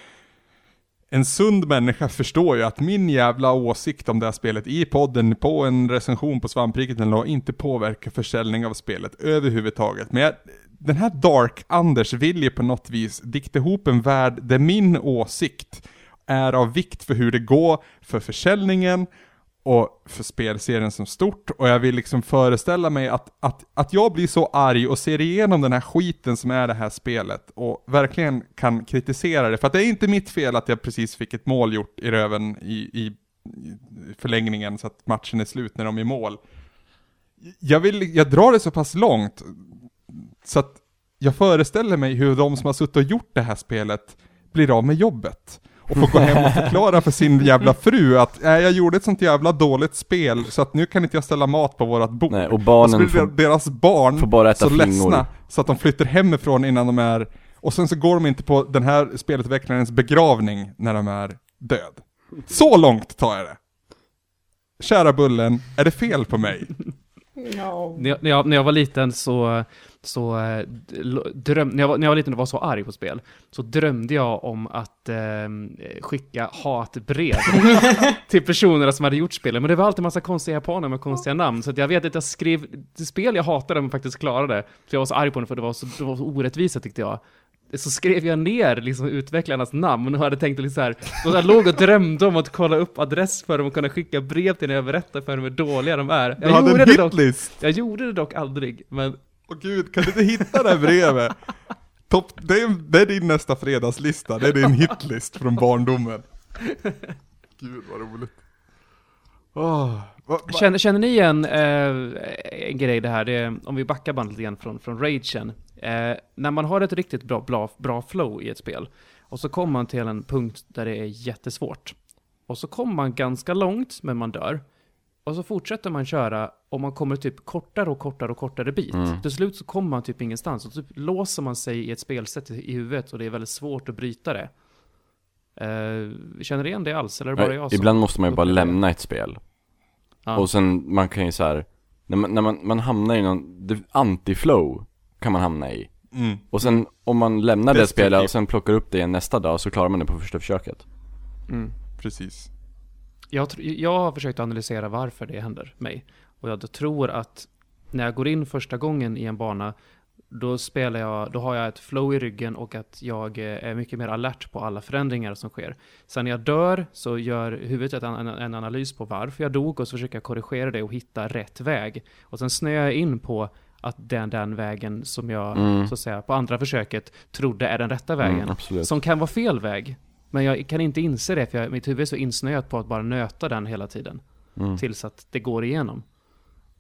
en sund människa förstår ju att min jävla åsikt om det här spelet i podden, på en recension på svampriket eller inte påverkar försäljning av spelet överhuvudtaget. Men jag, den här Dark-Anders vill ju på något vis dikta ihop en värld där min åsikt är av vikt för hur det går för försäljningen och för spelserien som stort och jag vill liksom föreställa mig att, att, att jag blir så arg och ser igenom den här skiten som är det här spelet och verkligen kan kritisera det. För att det är inte mitt fel att jag precis fick ett mål gjort i röven i, i, i förlängningen så att matchen är slut när de är i mål. Jag vill, jag drar det så pass långt så att jag föreställer mig hur de som har suttit och gjort det här spelet blir av med jobbet. Och får gå hem och förklara för sin jävla fru att äh, jag gjorde ett sånt jävla dåligt spel så att nu kan inte jag ställa mat på vårat bord. nej och och så barnen blir får, deras barn får bara äta så flingor ledsna så att de flyttar hemifrån innan de är, och sen så går de inte på den här spelutvecklarens begravning när de är död. Så långt tar jag det. Kära Bullen, är det fel på mig? *laughs* Jag, när, jag, när jag var liten så, så eh, dröm, när, jag var, när jag var liten och var så arg på spel, så drömde jag om att eh, skicka hatbrev *laughs* till personerna som hade gjort spelen. Men det var alltid en massa konstiga japaner med konstiga namn, så jag vet att jag skrev spel jag hatade men faktiskt klarade. För jag var så arg på det för det var så, det var så orättvisa tyckte jag. Så skrev jag ner liksom utvecklarnas namn och hade tänkt att liksom så här, och jag låg och drömde om att kolla upp adress för dem och kunna skicka brev till när jag berättade för dem hur dåliga de är. Du hade gjorde en det dock. Jag gjorde det dock aldrig, men Åh gud, kan du inte hitta det här brevet? Top, det, är, det är din nästa fredagslista, det är din hitlist från barndomen. Gud vad roligt. Oh, va, va? känner, känner ni igen eh, en grej det här, det är, om vi backar bandet lite grann från, från ragen. Eh, när man har ett riktigt bra, bra, bra flow i ett spel, och så kommer man till en punkt där det är jättesvårt. Och så kommer man ganska långt, men man dör. Och så fortsätter man köra och man kommer typ kortare och kortare och kortare bit. Mm. Till slut så kommer man typ ingenstans och typ låser man sig i ett spelsätt i i huvudet och det är väldigt svårt att bryta det. Eh, känner ni igen det alls? Eller är det bara jag som Ibland måste man ju bara det? lämna ett spel Ja. Och sen, man kan ju så här, när man, när man, man hamnar i någon, det- anti-flow kan man hamna i Mm. Och sen om man lämnar det Destruktiv. spelet och sen plockar upp det igen nästa dag så klarar man det på första försöket Mm. Precis. Jag, jag har försökt analysera varför det händer mig. Och jag tror att när jag går in första gången i en bana, då spelar jag, då har jag ett flow i ryggen och att jag eh, är mycket mer alert på alla förändringar som sker. Sen när jag dör så gör huvudet en, en, analys på varför jag dog och så försöker jag korrigera det och hitta rätt väg. Och sen snöar jag in på att den, den vägen som jag, Mm. så att säga, på andra försöket trodde är den rätta vägen. mm, Som kan vara fel väg. Men jag kan inte inse det för jag, mitt huvud är så insnöat på att bara nöta den hela tiden. mm. Tills att det går igenom.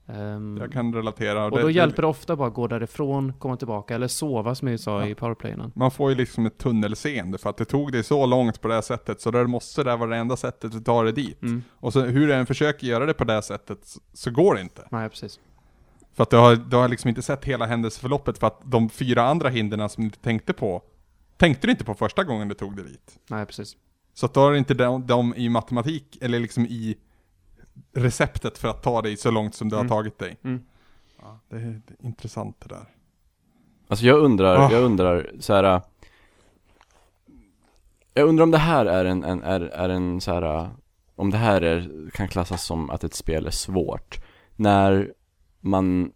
Ehm, Jag kan relatera. och då hjälper det ofta bara att gå därifrån, komma tillbaka eller sova som jag sa Ja. i powerplayen. Man får ju liksom ett tunnelseende för att det tog dig så långt på det här sättet så där måste det vara det enda sättet att ta dig dit. Mm. Och så hur du än försöker göra det på det här sättet så, så går det inte. Nej, precis. För att du har, du har liksom inte sett hela händelseförloppet för att de fyra andra hindren som du inte tänkte på, tänkte du inte på första gången du tog dig dit. Nej, precis. Så att då har inte de, de i matematik, eller liksom i receptet för att ta dig så långt som du Mm. har tagit dig. Mm. Ja, det, är, det är intressant det där. Alltså jag undrar, Ah. jag undrar så här. äh, Jag undrar om det här är en, en är, är en så här. äh, Om det här är, kan klassas som att ett spel är svårt När man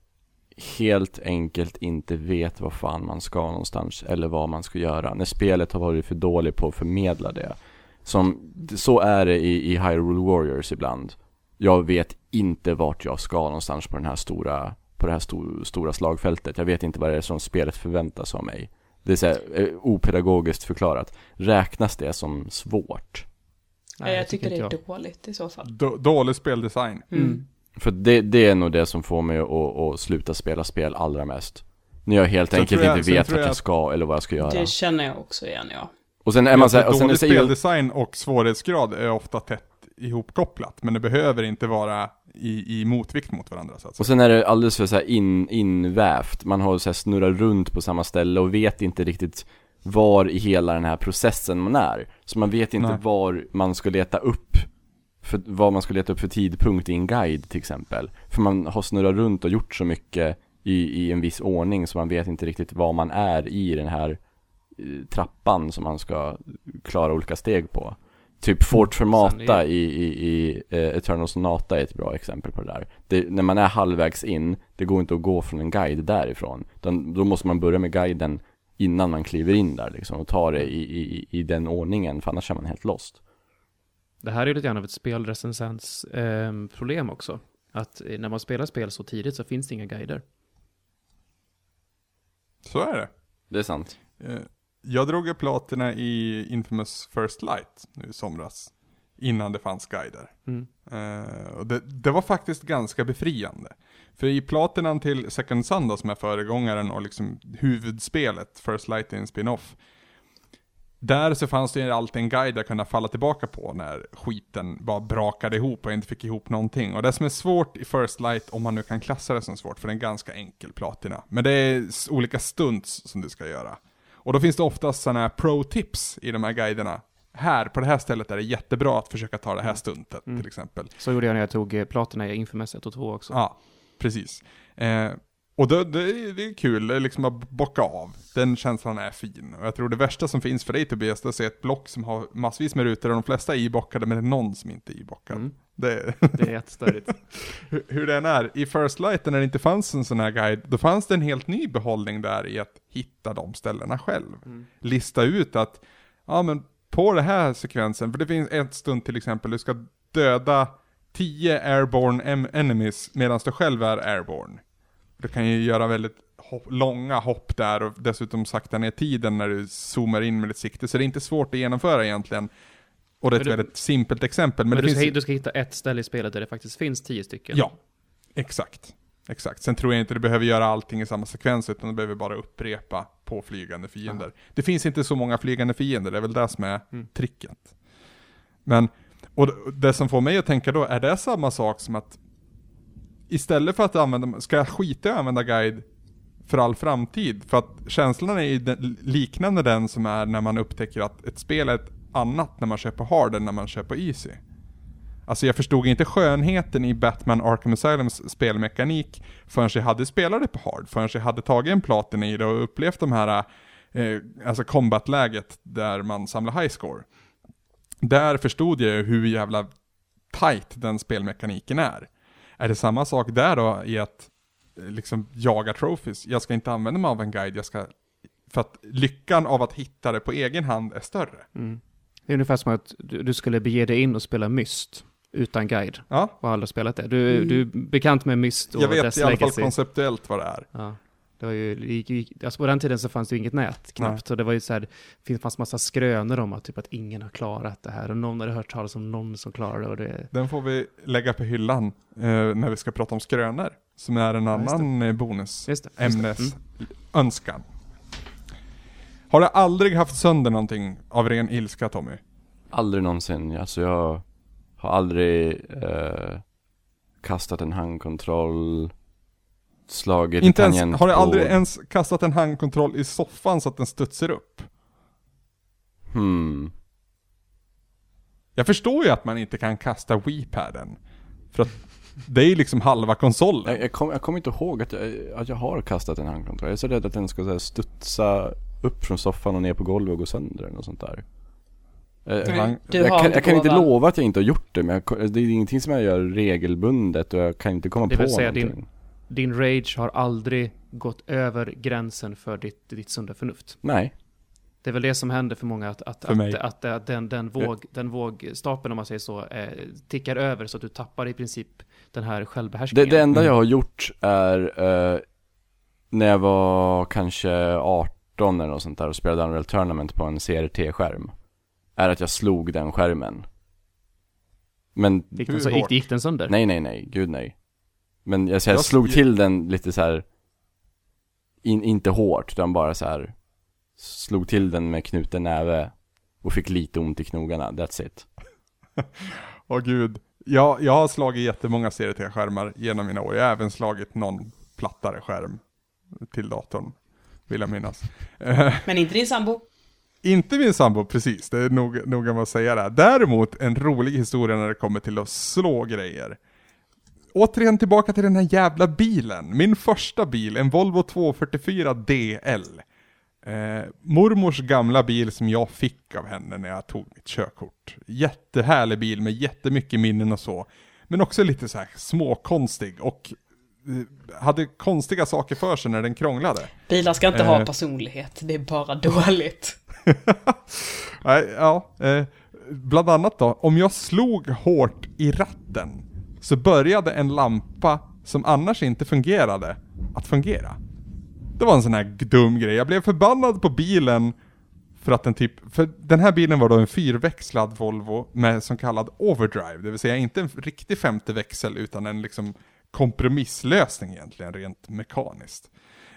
helt enkelt inte vet vad fan man ska någonstans eller vad man ska göra När spelet har varit för dåligt på att förmedla det Som, så är det i, i Hyrule Warriors ibland Jag vet inte vart jag ska någonstans på den här stora på det här sto- stora slagfältet. Jag vet inte vad det är som spelet förväntas av mig. Det är så här, eh, opedagogiskt förklarat. Räknas det som svårt? Nej, jag tycker det inte är jag. dåligt i så fall. Då, dålig speldesign. Mm. För det, det är nog det som får mig att, att sluta spela spel allra mest. När jag helt Sen enkelt jag- inte vet vart jag jag- ska eller vad jag ska göra. Det känner jag också igen, ja. Och sen är man så här, och sen dålig speldesign och svårighetsgrad är ofta tätt ihopkopplat, men det behöver inte vara i, i motvikt mot varandra så att säga. Och sen är det alldeles för så här in, invävt, man har så här snurrat runt på samma ställe och vet inte riktigt var i hela den här processen man är. Så man vet inte Nej. var man ska leta upp, för, vad man ska leta upp för tidpunkt i en guide till exempel. För man har snurrat runt och gjort så mycket i, i en viss ordning så man vet inte riktigt var man är i den här eh, trappan som man ska klara olika steg på. Typ Fort Fermata Sen är- i, i, i eh, Eternal Sonata är ett bra exempel på det där. Det, när man är halvvägs in, det går inte att gå från en guide därifrån. Utan då måste man börja med guiden innan man kliver in där liksom och ta det i, i, i den ordningen, för annars är man helt lost. Det här är lite grann av ett spelrecensens eh, problem också. Att eh, när man spelar spel så tidigt så finns det inga guider. Så är det. Det är sant. Eh, Jag drog upp platina i Infamous First Light nu i somras. Innan det fanns guider. Mm. Eh, och det, det var faktiskt ganska befriande. För i platinan till Second Sun då, som är föregångaren och liksom huvudspelet, First Light är en spin-off. Där så fanns det ju alltid en guide jag kunde falla tillbaka på när skiten bara brakade ihop och jag inte fick ihop någonting. Och det som är svårt i First Light, om man nu kan klassa det som svårt, för det är en ganska enkel platina. Men det är olika stunts som du ska göra. Och då finns det oftast sådana här pro-tips i de här guiderna. Här, på det här stället är det jättebra att försöka ta det här stuntet Mm. till exempel. Så gjorde jag när jag tog eh, platina i Infamous 1 och 2 också. Ja, precis. Eh, och det, är- det är kul, det liksom att bocka av. Den känslan är fin. Och jag tror det värsta som finns för dig Tobias, det är att se ett block som har massvis med rutor och de flesta är ibockade, men det är någon som inte är ibockad. Mm. Det, Det är jättestörigt. *laughs* hur, hur den är. I First Light, när det inte fanns en sån här guide, då fanns det en helt ny behållning där i att hitta de ställena själv. Mm. Lista ut att, ja men på den här sekvensen, för det finns ett stund till exempel, du ska döda 10 airborne em- enemies medan du själv är airborne. Du kan ju göra väldigt hopp, långa hopp där och dessutom sakta ner tiden när du zoomar in med ditt sikte, så det är inte svårt att genomföra egentligen. Och det är ett du- väldigt simpelt exempel, men, Men det du, finns... ska, du ska hitta ett ställe i spelet där det faktiskt finns tio stycken. Ja, exakt. Exakt. Sen tror jag inte du behöver göra allting i samma sekvens, utan du behöver bara upprepa på flygande fiender. Det finns inte så många flygande fiender, det är väl det som är Mm. tricket. Men, och det som får mig att tänka då, är det samma sak som att istället för att använda, ska jag skita i att använda guide för all framtid? För att känslan är ju den, liknande den som är när man upptäcker att ett spel är ett annat när man köper hard än när man köper easy. Alltså jag förstod inte skönheten i Batman Arkham Asylums spelmekanik förrän jag hade spelat det på hard, förrän jag hade tagit en platina i det och upplevt de här, eh, alltså combat-läget där man samlar high score. Där förstod jag hur jävla tight den spelmekaniken är. Är det samma sak där då i att eh, liksom jaga trophies? Jag ska inte använda mig av en guide, jag ska för att lyckan av att hitta det på egen hand är större. Mm. Det är ungefär som att du, skulle bege dig in och spela Myst utan guide. Ja, Och aldrig spelat det. Du, du är bekant med Myst och jag vet dess i alla fall legacy. konceptuellt vad det är. Ja. Det var ju, det gick, gick, alltså på den tiden så fanns det ju inget nät knappt. Så det var ju så här, det fanns massa skrönor om att, typ att ingen har klarat det här. Och någon hade hört talas om någon som klarade det. Och det Den får vi lägga på hyllan eh, när vi ska prata om skrönor. Som är en Ja, annan eh, bonus. just det. Just det. Ämnes Mm. Har du aldrig haft sönder någonting av ren ilska Tommy? Aldrig någonsin, alltså jag har aldrig eh, kastat en handkontroll, slagit Inte ens, har du aldrig ens kastat en handkontroll i soffan så att den studsar upp? Hmm. Jag förstår ju att man inte kan kasta Wii-paden. För att det är ju liksom halva konsolen. Jag, jag kommer kommer inte ihåg att jag, att jag har kastat en handkontroll. Jag är så rädd att den ska så här, studsa upp från soffan och ner på golvet och gå sönder eller något sånt där. Eh, han- du jag, har kan, jag kan inte lova att jag inte har gjort det, men jag, det är ingenting som jag gör regelbundet och jag kan inte komma Det på säga någonting. Din rage har aldrig gått över gränsen för ditt, ditt sunda förnuft. Nej. Det är väl det som händer för många, att, att, att, att, att den, den, våg, den vågstapeln, om man säger så, eh, tickar över så att du tappar i princip den här Det, självbehärskningen. det enda Mm. jag har gjort är eh, när jag var kanske 18 eller något sånt där och spelade Unreal Tournament på en CRT-skärm. Är att jag slog den skärmen. Men Gick, den, så, gick, gick den sönder? Nej, nej, nej, gud nej. Men jag, så jag Jag- slog till den lite så här. In, inte hårt, utan bara så här. Slog till den med knuten näve och fick lite ont i knogarna, that's it. *laughs* Åh gud. Jag, jag har slagit jättemånga CRT-skärmar genom mina år. Jag har även slagit någon plattare skärm till datorn. Vill jag minnas. *laughs* Men inte din sambo? inte min sambo precis, det är nog, noga med att säga det. Däremot en rolig historia när det kommer till att slå grejer. Återigen tillbaka till den här jävla bilen. Min första bil, en Volvo 244 DL. Eh, mormors gamla bil som jag fick av henne när jag tog mitt körkort. Jättehärlig bil med jättemycket minnen och så. Men också lite så här småkonstig och eh, hade konstiga saker för sig när den krånglade. Bilar ska inte ha Eh. personlighet, det är bara dåligt. *laughs* Nej, ja. Eh, bland annat då, om jag slog hårt i ratten så började en lampa som annars inte fungerade att fungera. Det var en sån här dum grej. Jag blev förbannad på bilen för att den typ, för den här bilen var då en fyrväxlad Volvo med så kallad overdrive, det vill säga inte en riktig femte växel utan en liksom kompromisslösning egentligen rent mekaniskt.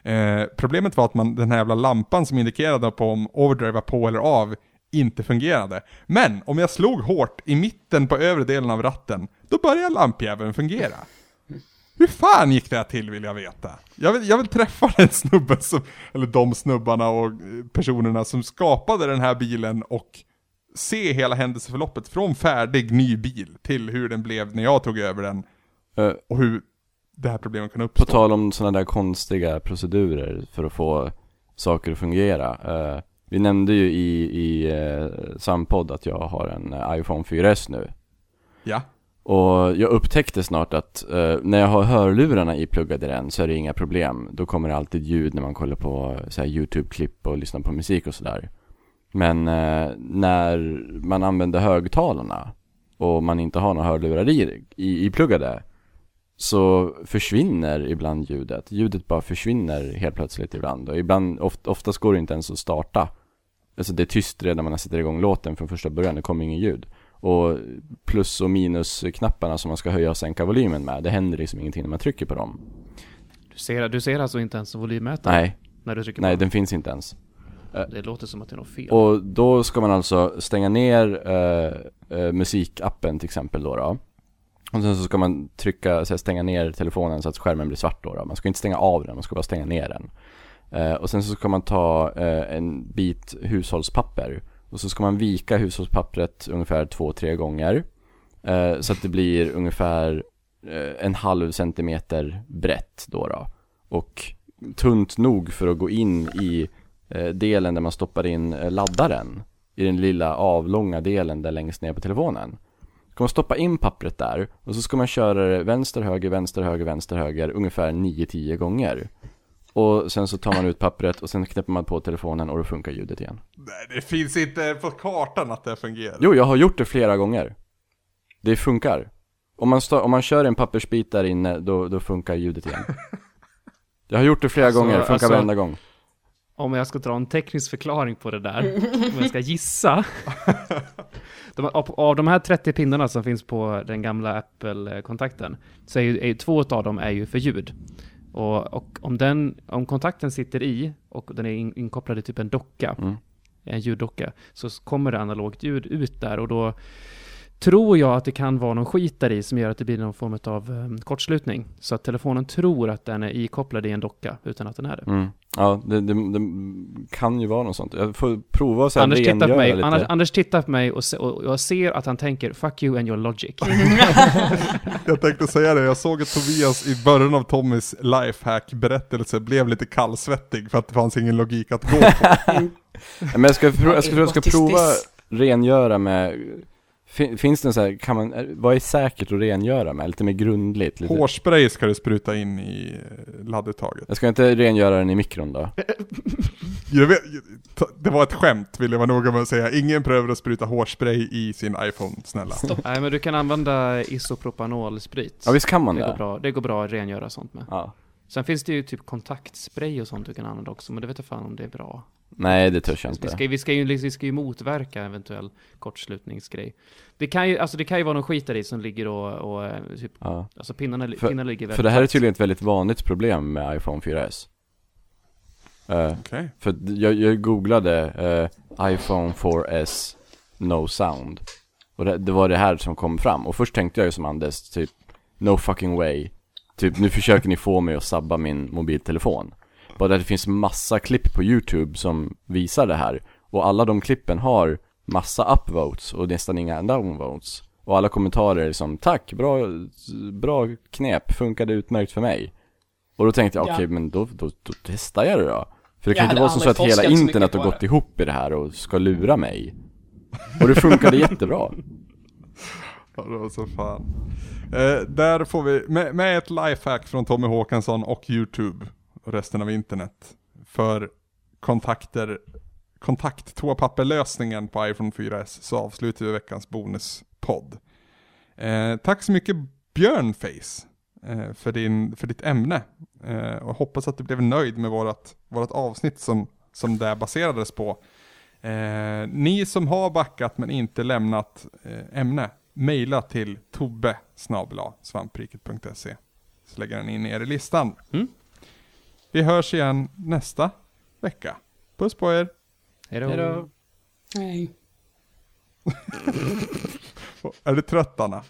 Eh, problemet var att man, den här jävla lampan som indikerade på om overdrive var på eller av inte fungerade. Men om jag slog hårt i mitten på övre delen av ratten, då började lampjäveln fungera. Hur fan gick det här till vill jag veta? Jag vill, jag vill träffa *laughs* den snubben som, eller de snubbarna och personerna som skapade den här bilen och se hela händelseförloppet från färdig ny bil till hur den blev när jag tog över den Eh, och hur det här problemet kan På uppstå. tal om sådana där konstiga procedurer för att få saker att fungera. Eh, vi nämnde ju i, i eh, Sampodd att jag har en iPhone 4S nu. Ja. Och jag upptäckte snart att eh, när jag har hörlurarna ipluggade i den så är det inga problem. Då kommer det alltid ljud när man kollar på så YouTube-klipp och lyssnar på musik och sådär. Men eh, när man använder högtalarna och man inte har några hörlurar i, i, ipluggade så försvinner ibland ljudet. Ljudet bara försvinner helt plötsligt ibland. Och ibland, oft, oftast går det inte ens att starta. Alltså det är tyst redan när man sätter igång låten från första början, det kommer ingen ljud. Och plus och minusknapparna som man ska höja och sänka volymen med, det händer liksom ingenting när man trycker på dem. Du ser, du ser alltså inte ens volymmätaren Nej, när du trycker nej på den finns inte ens. den? Det låter som att det är något fel. Och då ska man alltså stänga ner eh, eh, musikappen till exempel då, då. Och sen så ska man trycka, så stänga ner telefonen så att skärmen blir svart då, då. Man ska inte stänga av den, man ska bara stänga ner den. Eh, och sen så ska man ta eh, en bit hushållspapper. Och så ska man vika hushållspappret ungefär två, tre gånger. Eh, så att det blir ungefär eh, en halv centimeter brett då, då. Och tunt nog för att gå in i eh, delen där man stoppar in eh, laddaren i den lilla avlånga delen där längst ner på telefonen. Ska man stoppa in pappret där och så ska man köra det vänster, höger, vänster, höger, vänster, höger ungefär 9-10 gånger. Och sen så tar man ut pappret och sen knäpper man på telefonen och då funkar ljudet igen. Nej, det finns inte på kartan att det fungerar. Jo, jag har gjort det flera gånger. Det funkar. Om man, om man kör en pappersbit där inne, då, då funkar ljudet igen. *laughs* Jag har gjort det flera Alltså, gånger, funkar alltså- varenda gång. Om jag ska dra en teknisk förklaring på det där, om jag ska gissa. *laughs* De, av, av de här 30 pinnarna som finns på den gamla Apple-kontakten, så är ju, är ju två av dem är ju för ljud. Och, och om, den, om kontakten sitter i och den är in, inkopplad i typ en docka, Mm. en ljuddocka, så kommer det analogt ljud ut där och då tror jag att det kan vara någon skit där i som gör att det blir någon form av um, kortslutning. Så att telefonen tror att den är ikopplad i en docka utan att den är det. Mm. Ja, det, det, det kan ju vara något sånt. Jag får prova och så här Anders tittar, på mig, lite. Anders, Anders tittar på mig och, se, och jag ser att han tänker 'fuck you and your logic' *laughs* Jag tänkte säga det, jag såg att Tobias i början av Tommys lifehack-berättelse blev lite kallsvettig för att det fanns ingen logik att gå på. *laughs* Men jag ska, prova, jag ska, jag ska What is prova rengöra med Finns det en så här, kan man, är- vad är säkert att rengöra med? Lite mer grundligt? Lite. Hårspray ska du spruta in i eh, ladduttaget. Jag ska inte rengöra den i mikron då? *laughs* Jag vet, det var ett skämt vill jag vara noga med att säga. Ingen prövar att spruta hårspray i sin iPhone, snälla. Nej men du kan använda isopropanolsprit. Ja visst kan man det, går det? bra, det går bra att rengöra sånt med. Ja. Sen finns det ju typ kontaktspray och sånt du kan använda också, men det vet jag fan om det är bra. Nej det törs jag Vi inte. ska, vi, ska ju, liksom- vi ska ju motverka eventuell kortslutningsgrej. Det kan ju, alltså det kan ju vara någon skit där i som ligger och, och eh, typ, Ja. alltså pinnarna, För- pinnarna ligger väldigt För det här är tydligen ett väldigt vanligt problem med iPhone 4S. Eh, Okej. För jag, jag googlade eh, iPhone 4S No Sound Och det, det var det här som kom fram Och först tänkte jag ju som Anders, typ No fucking way Typ nu försöker ni få mig att sabba min mobiltelefon Bara att det finns massa klipp på YouTube som visar det här. Och alla de klippen har massa upvotes och nästan inga downvotes. Och alla kommentarer är liksom Tack, bra, bra knep, funkade utmärkt för mig. Och då tänkte jag, Ja. okej men då, då, då testar jag det då. För det kan inte hade vara så, så att hela internet har gått ihop i det här och ska lura mig. Och det funkade jättebra. *laughs* Ja, det var så fan. Eh, där får vi, med, med ett lifehack från Tommy Håkansson och YouTube och resten av internet för kontakter, kontakttoapapperlösningen på iPhone 4S så avslutar vi veckans bonuspodd. Eh, tack så mycket Björnface eh, för, din, för ditt ämne eh, och hoppas att du blev nöjd med vårat, vårat avsnitt som, som det baserades på. Eh, ni som har backat men inte lämnat eh, ämne, mejla till tobbe svampriket.se så lägger den in er i listan. Mm. Vi hörs igen nästa vecka. Puss på er! Hejdå. Hejdå. Nej. *laughs* Är du trött Anna?